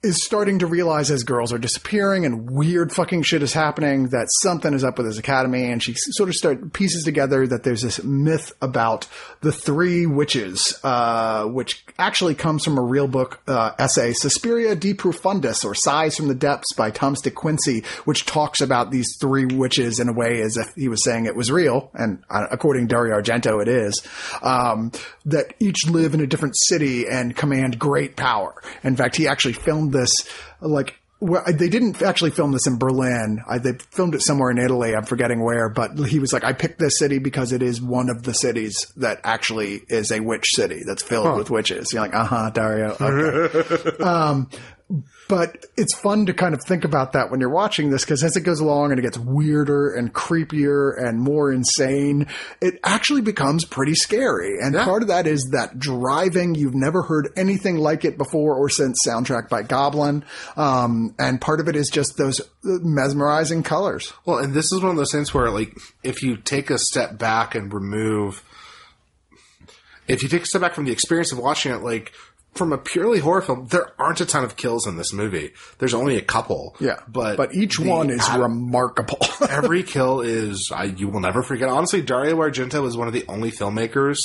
is starting to realize as girls are disappearing and weird fucking shit is happening that something is up with his academy. And she sort of start pieces together that there's this myth about the three witches uh, which actually comes from a real book uh, essay Suspiria de Profundis or Sighs from the Depths by Thomas de Quincey which talks about these three witches in a way as if he was saying it was real. And uh, according to Dario Argento it is um, that each live in a different city and command great power. In fact he actually filmed this like well, they didn't actually film this in Berlin. I, they filmed it somewhere in Italy. I'm forgetting where, but he was like, I picked this city because it is one of the cities that actually is a witch city that's filled with witches. You're like, uh huh, Dario. Okay. *laughs* um, but it's fun to kind of think about that when you're watching this because as it goes along and it gets weirder and creepier and more insane, it actually becomes pretty scary. And part of that is that driving, you've never heard anything like it before or since soundtrack by Goblin. Um, and part of it is just those mesmerizing colors. Well, and this is one of those things where, like, if you take a step back and remove, if you take a step back from the experience of watching it, like, from a purely horror film, there aren't a ton of kills in this movie. There's only a couple. Yeah. But, but each one is ad- remarkable. *laughs* every kill is I, you will never forget. Honestly, Dario Argento is one of the only filmmakers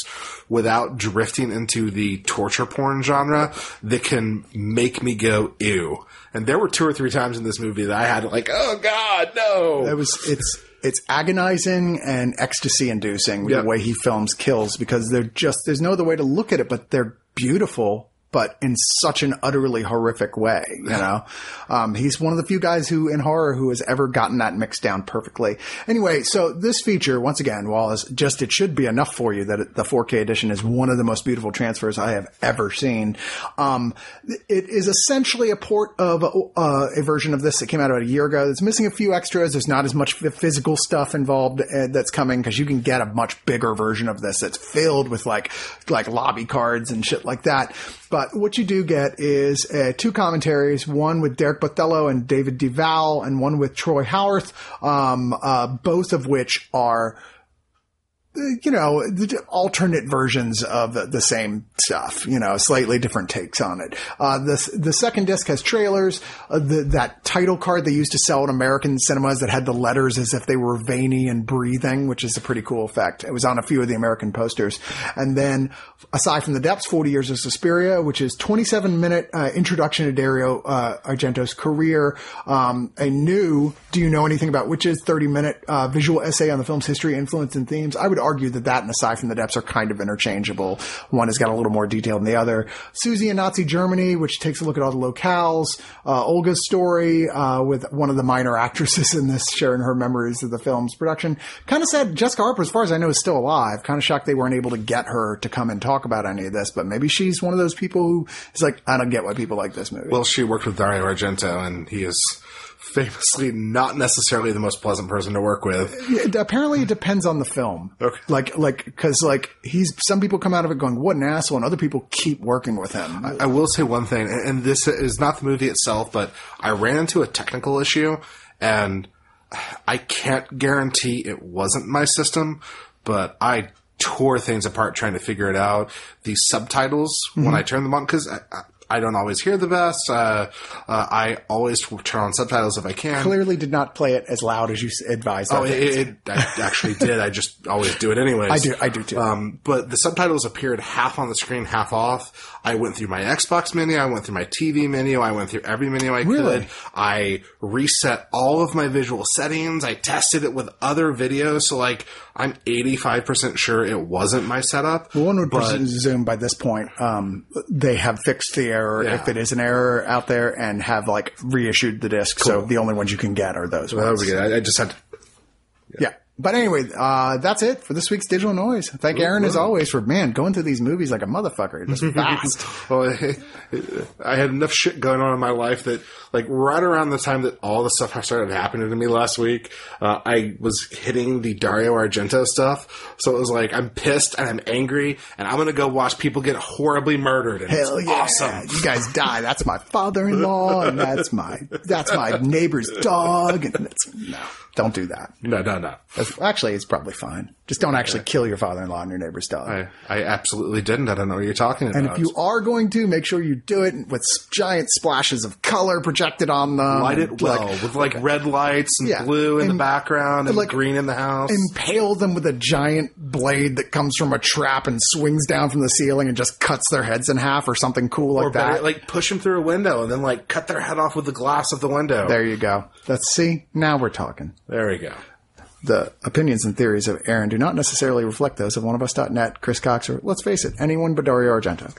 without drifting into the torture porn genre that can make me go ew. And there were two or three times in this movie that I had like, oh god, no. It was it's it's agonizing and ecstasy inducing Yeah. the way he films kills because they're just there's no other way to look at it but they're beautiful but in such an utterly horrific way you know? Um, he's one of the few guys who in horror who has ever gotten that mixed down perfectly. Anyway so this feature once again Wallace, just it should be enough for you that it, the 4k edition is one of the most beautiful transfers i have ever seen. Um, it is essentially a port of uh, a version of this that came out about a year ago. It's missing a few extras. There's not as much physical stuff involved uh, that's coming because you can get a much bigger version of this that's filled with like like lobby cards and shit like that but what you do get is uh, two commentaries, one with Derek Botelho and David Del Valle, and one with Troy Howarth, um, uh, both of which are you know, alternate versions of the, same stuff, you know, slightly different takes on it. Uh, the, the second disc has trailers, uh, the, that title card they used to sell in American cinemas that had the letters as if they were veiny and breathing, which is a pretty cool effect. It was on a few of the American posters. And then aside from the depths, 40 years of Suspiria, which is 27 minute, uh, introduction to Dario, uh, Argento's career, um, a new, do you know anything about which is 30 minute, uh, visual essay on the film's history, influence, and themes? I would argue that that and Aside from the Depths are kind of interchangeable. One has got a little more detail than the other. Suzy in Nazi Germany, which takes a look at all the locales. Uh, Olga's story, uh, with one of the minor actresses in this sharing her memories of the film's production. Kind of sad. Jessica Harper, as far as I know, is still alive. Kind of shocked they weren't able to get her to come and talk about any of this, but maybe she's one of those people who is like, I don't get why people like this movie. Well, she worked with Dario Argento, and he is famously not necessarily the most pleasant person to work with. It, apparently, it depends on the film. Okay. Like, like, because like he's some people come out of it going, "What an asshole," and other people keep working with him. I, I will say one thing, and this is not the movie itself, but I ran into a technical issue, and I can't guarantee it wasn't my system, but I tore things apart trying to figure it out. The subtitles mm-hmm. when I turned them on because I don't always hear the best. Uh, uh, I always turn on subtitles if I can. Clearly, did not play it as loud as you advised. Oh, it, it, I actually did. I just always do it anyways. I do. I do too. Um, but the subtitles appeared half on the screen, half off. I went through my Xbox menu. I went through my TV menu. I went through every menu I really? could. I reset all of my visual settings. I tested it with other videos. So like, I'm 85% sure it wasn't my setup. Well, one would presume by this point, um, they have fixed the error yeah. if it is an error out there and have like reissued the disc. Cool. So the only ones you can get are those well, ones. I, I just had to. yeah. yeah. But anyway, uh, that's it for this week's digital noise. Thank Aaron as always for man going through these movies like a motherfucker, just *laughs* fast. well, I had enough shit going on in my life that, like, right around the time that all the stuff started happening to me last week, uh, I was hitting the Dario Argento stuff. So it was like, I'm pissed and I'm angry, and I'm gonna go watch people get horribly murdered. And Hell yeah! Awesome, you guys die. That's my father-in-law, and that's my that's my neighbor's dog, and that's no. Don't do that. No, no, no. That's, actually, it's probably fine. Just don't actually kill your father-in-law and your neighbor's dog. I, I absolutely didn't. I don't know what you're talking about. And if you are going to, make sure you do it with giant splashes of color projected on them. Light it well like, with like red lights and yeah, blue in and, the background and like green in the house. Impale them with a giant blade that comes from a trap and swings down from the ceiling and just cuts their heads in half or something cool like or better, that. Like push them through a window and then like cut their head off with the glass of the window. There you go. Let's see. Now we're talking. There we go. The opinions and theories of Aaron do not necessarily reflect those of one of us.net, Chris Cox, or let's face it, anyone but Dario Argento.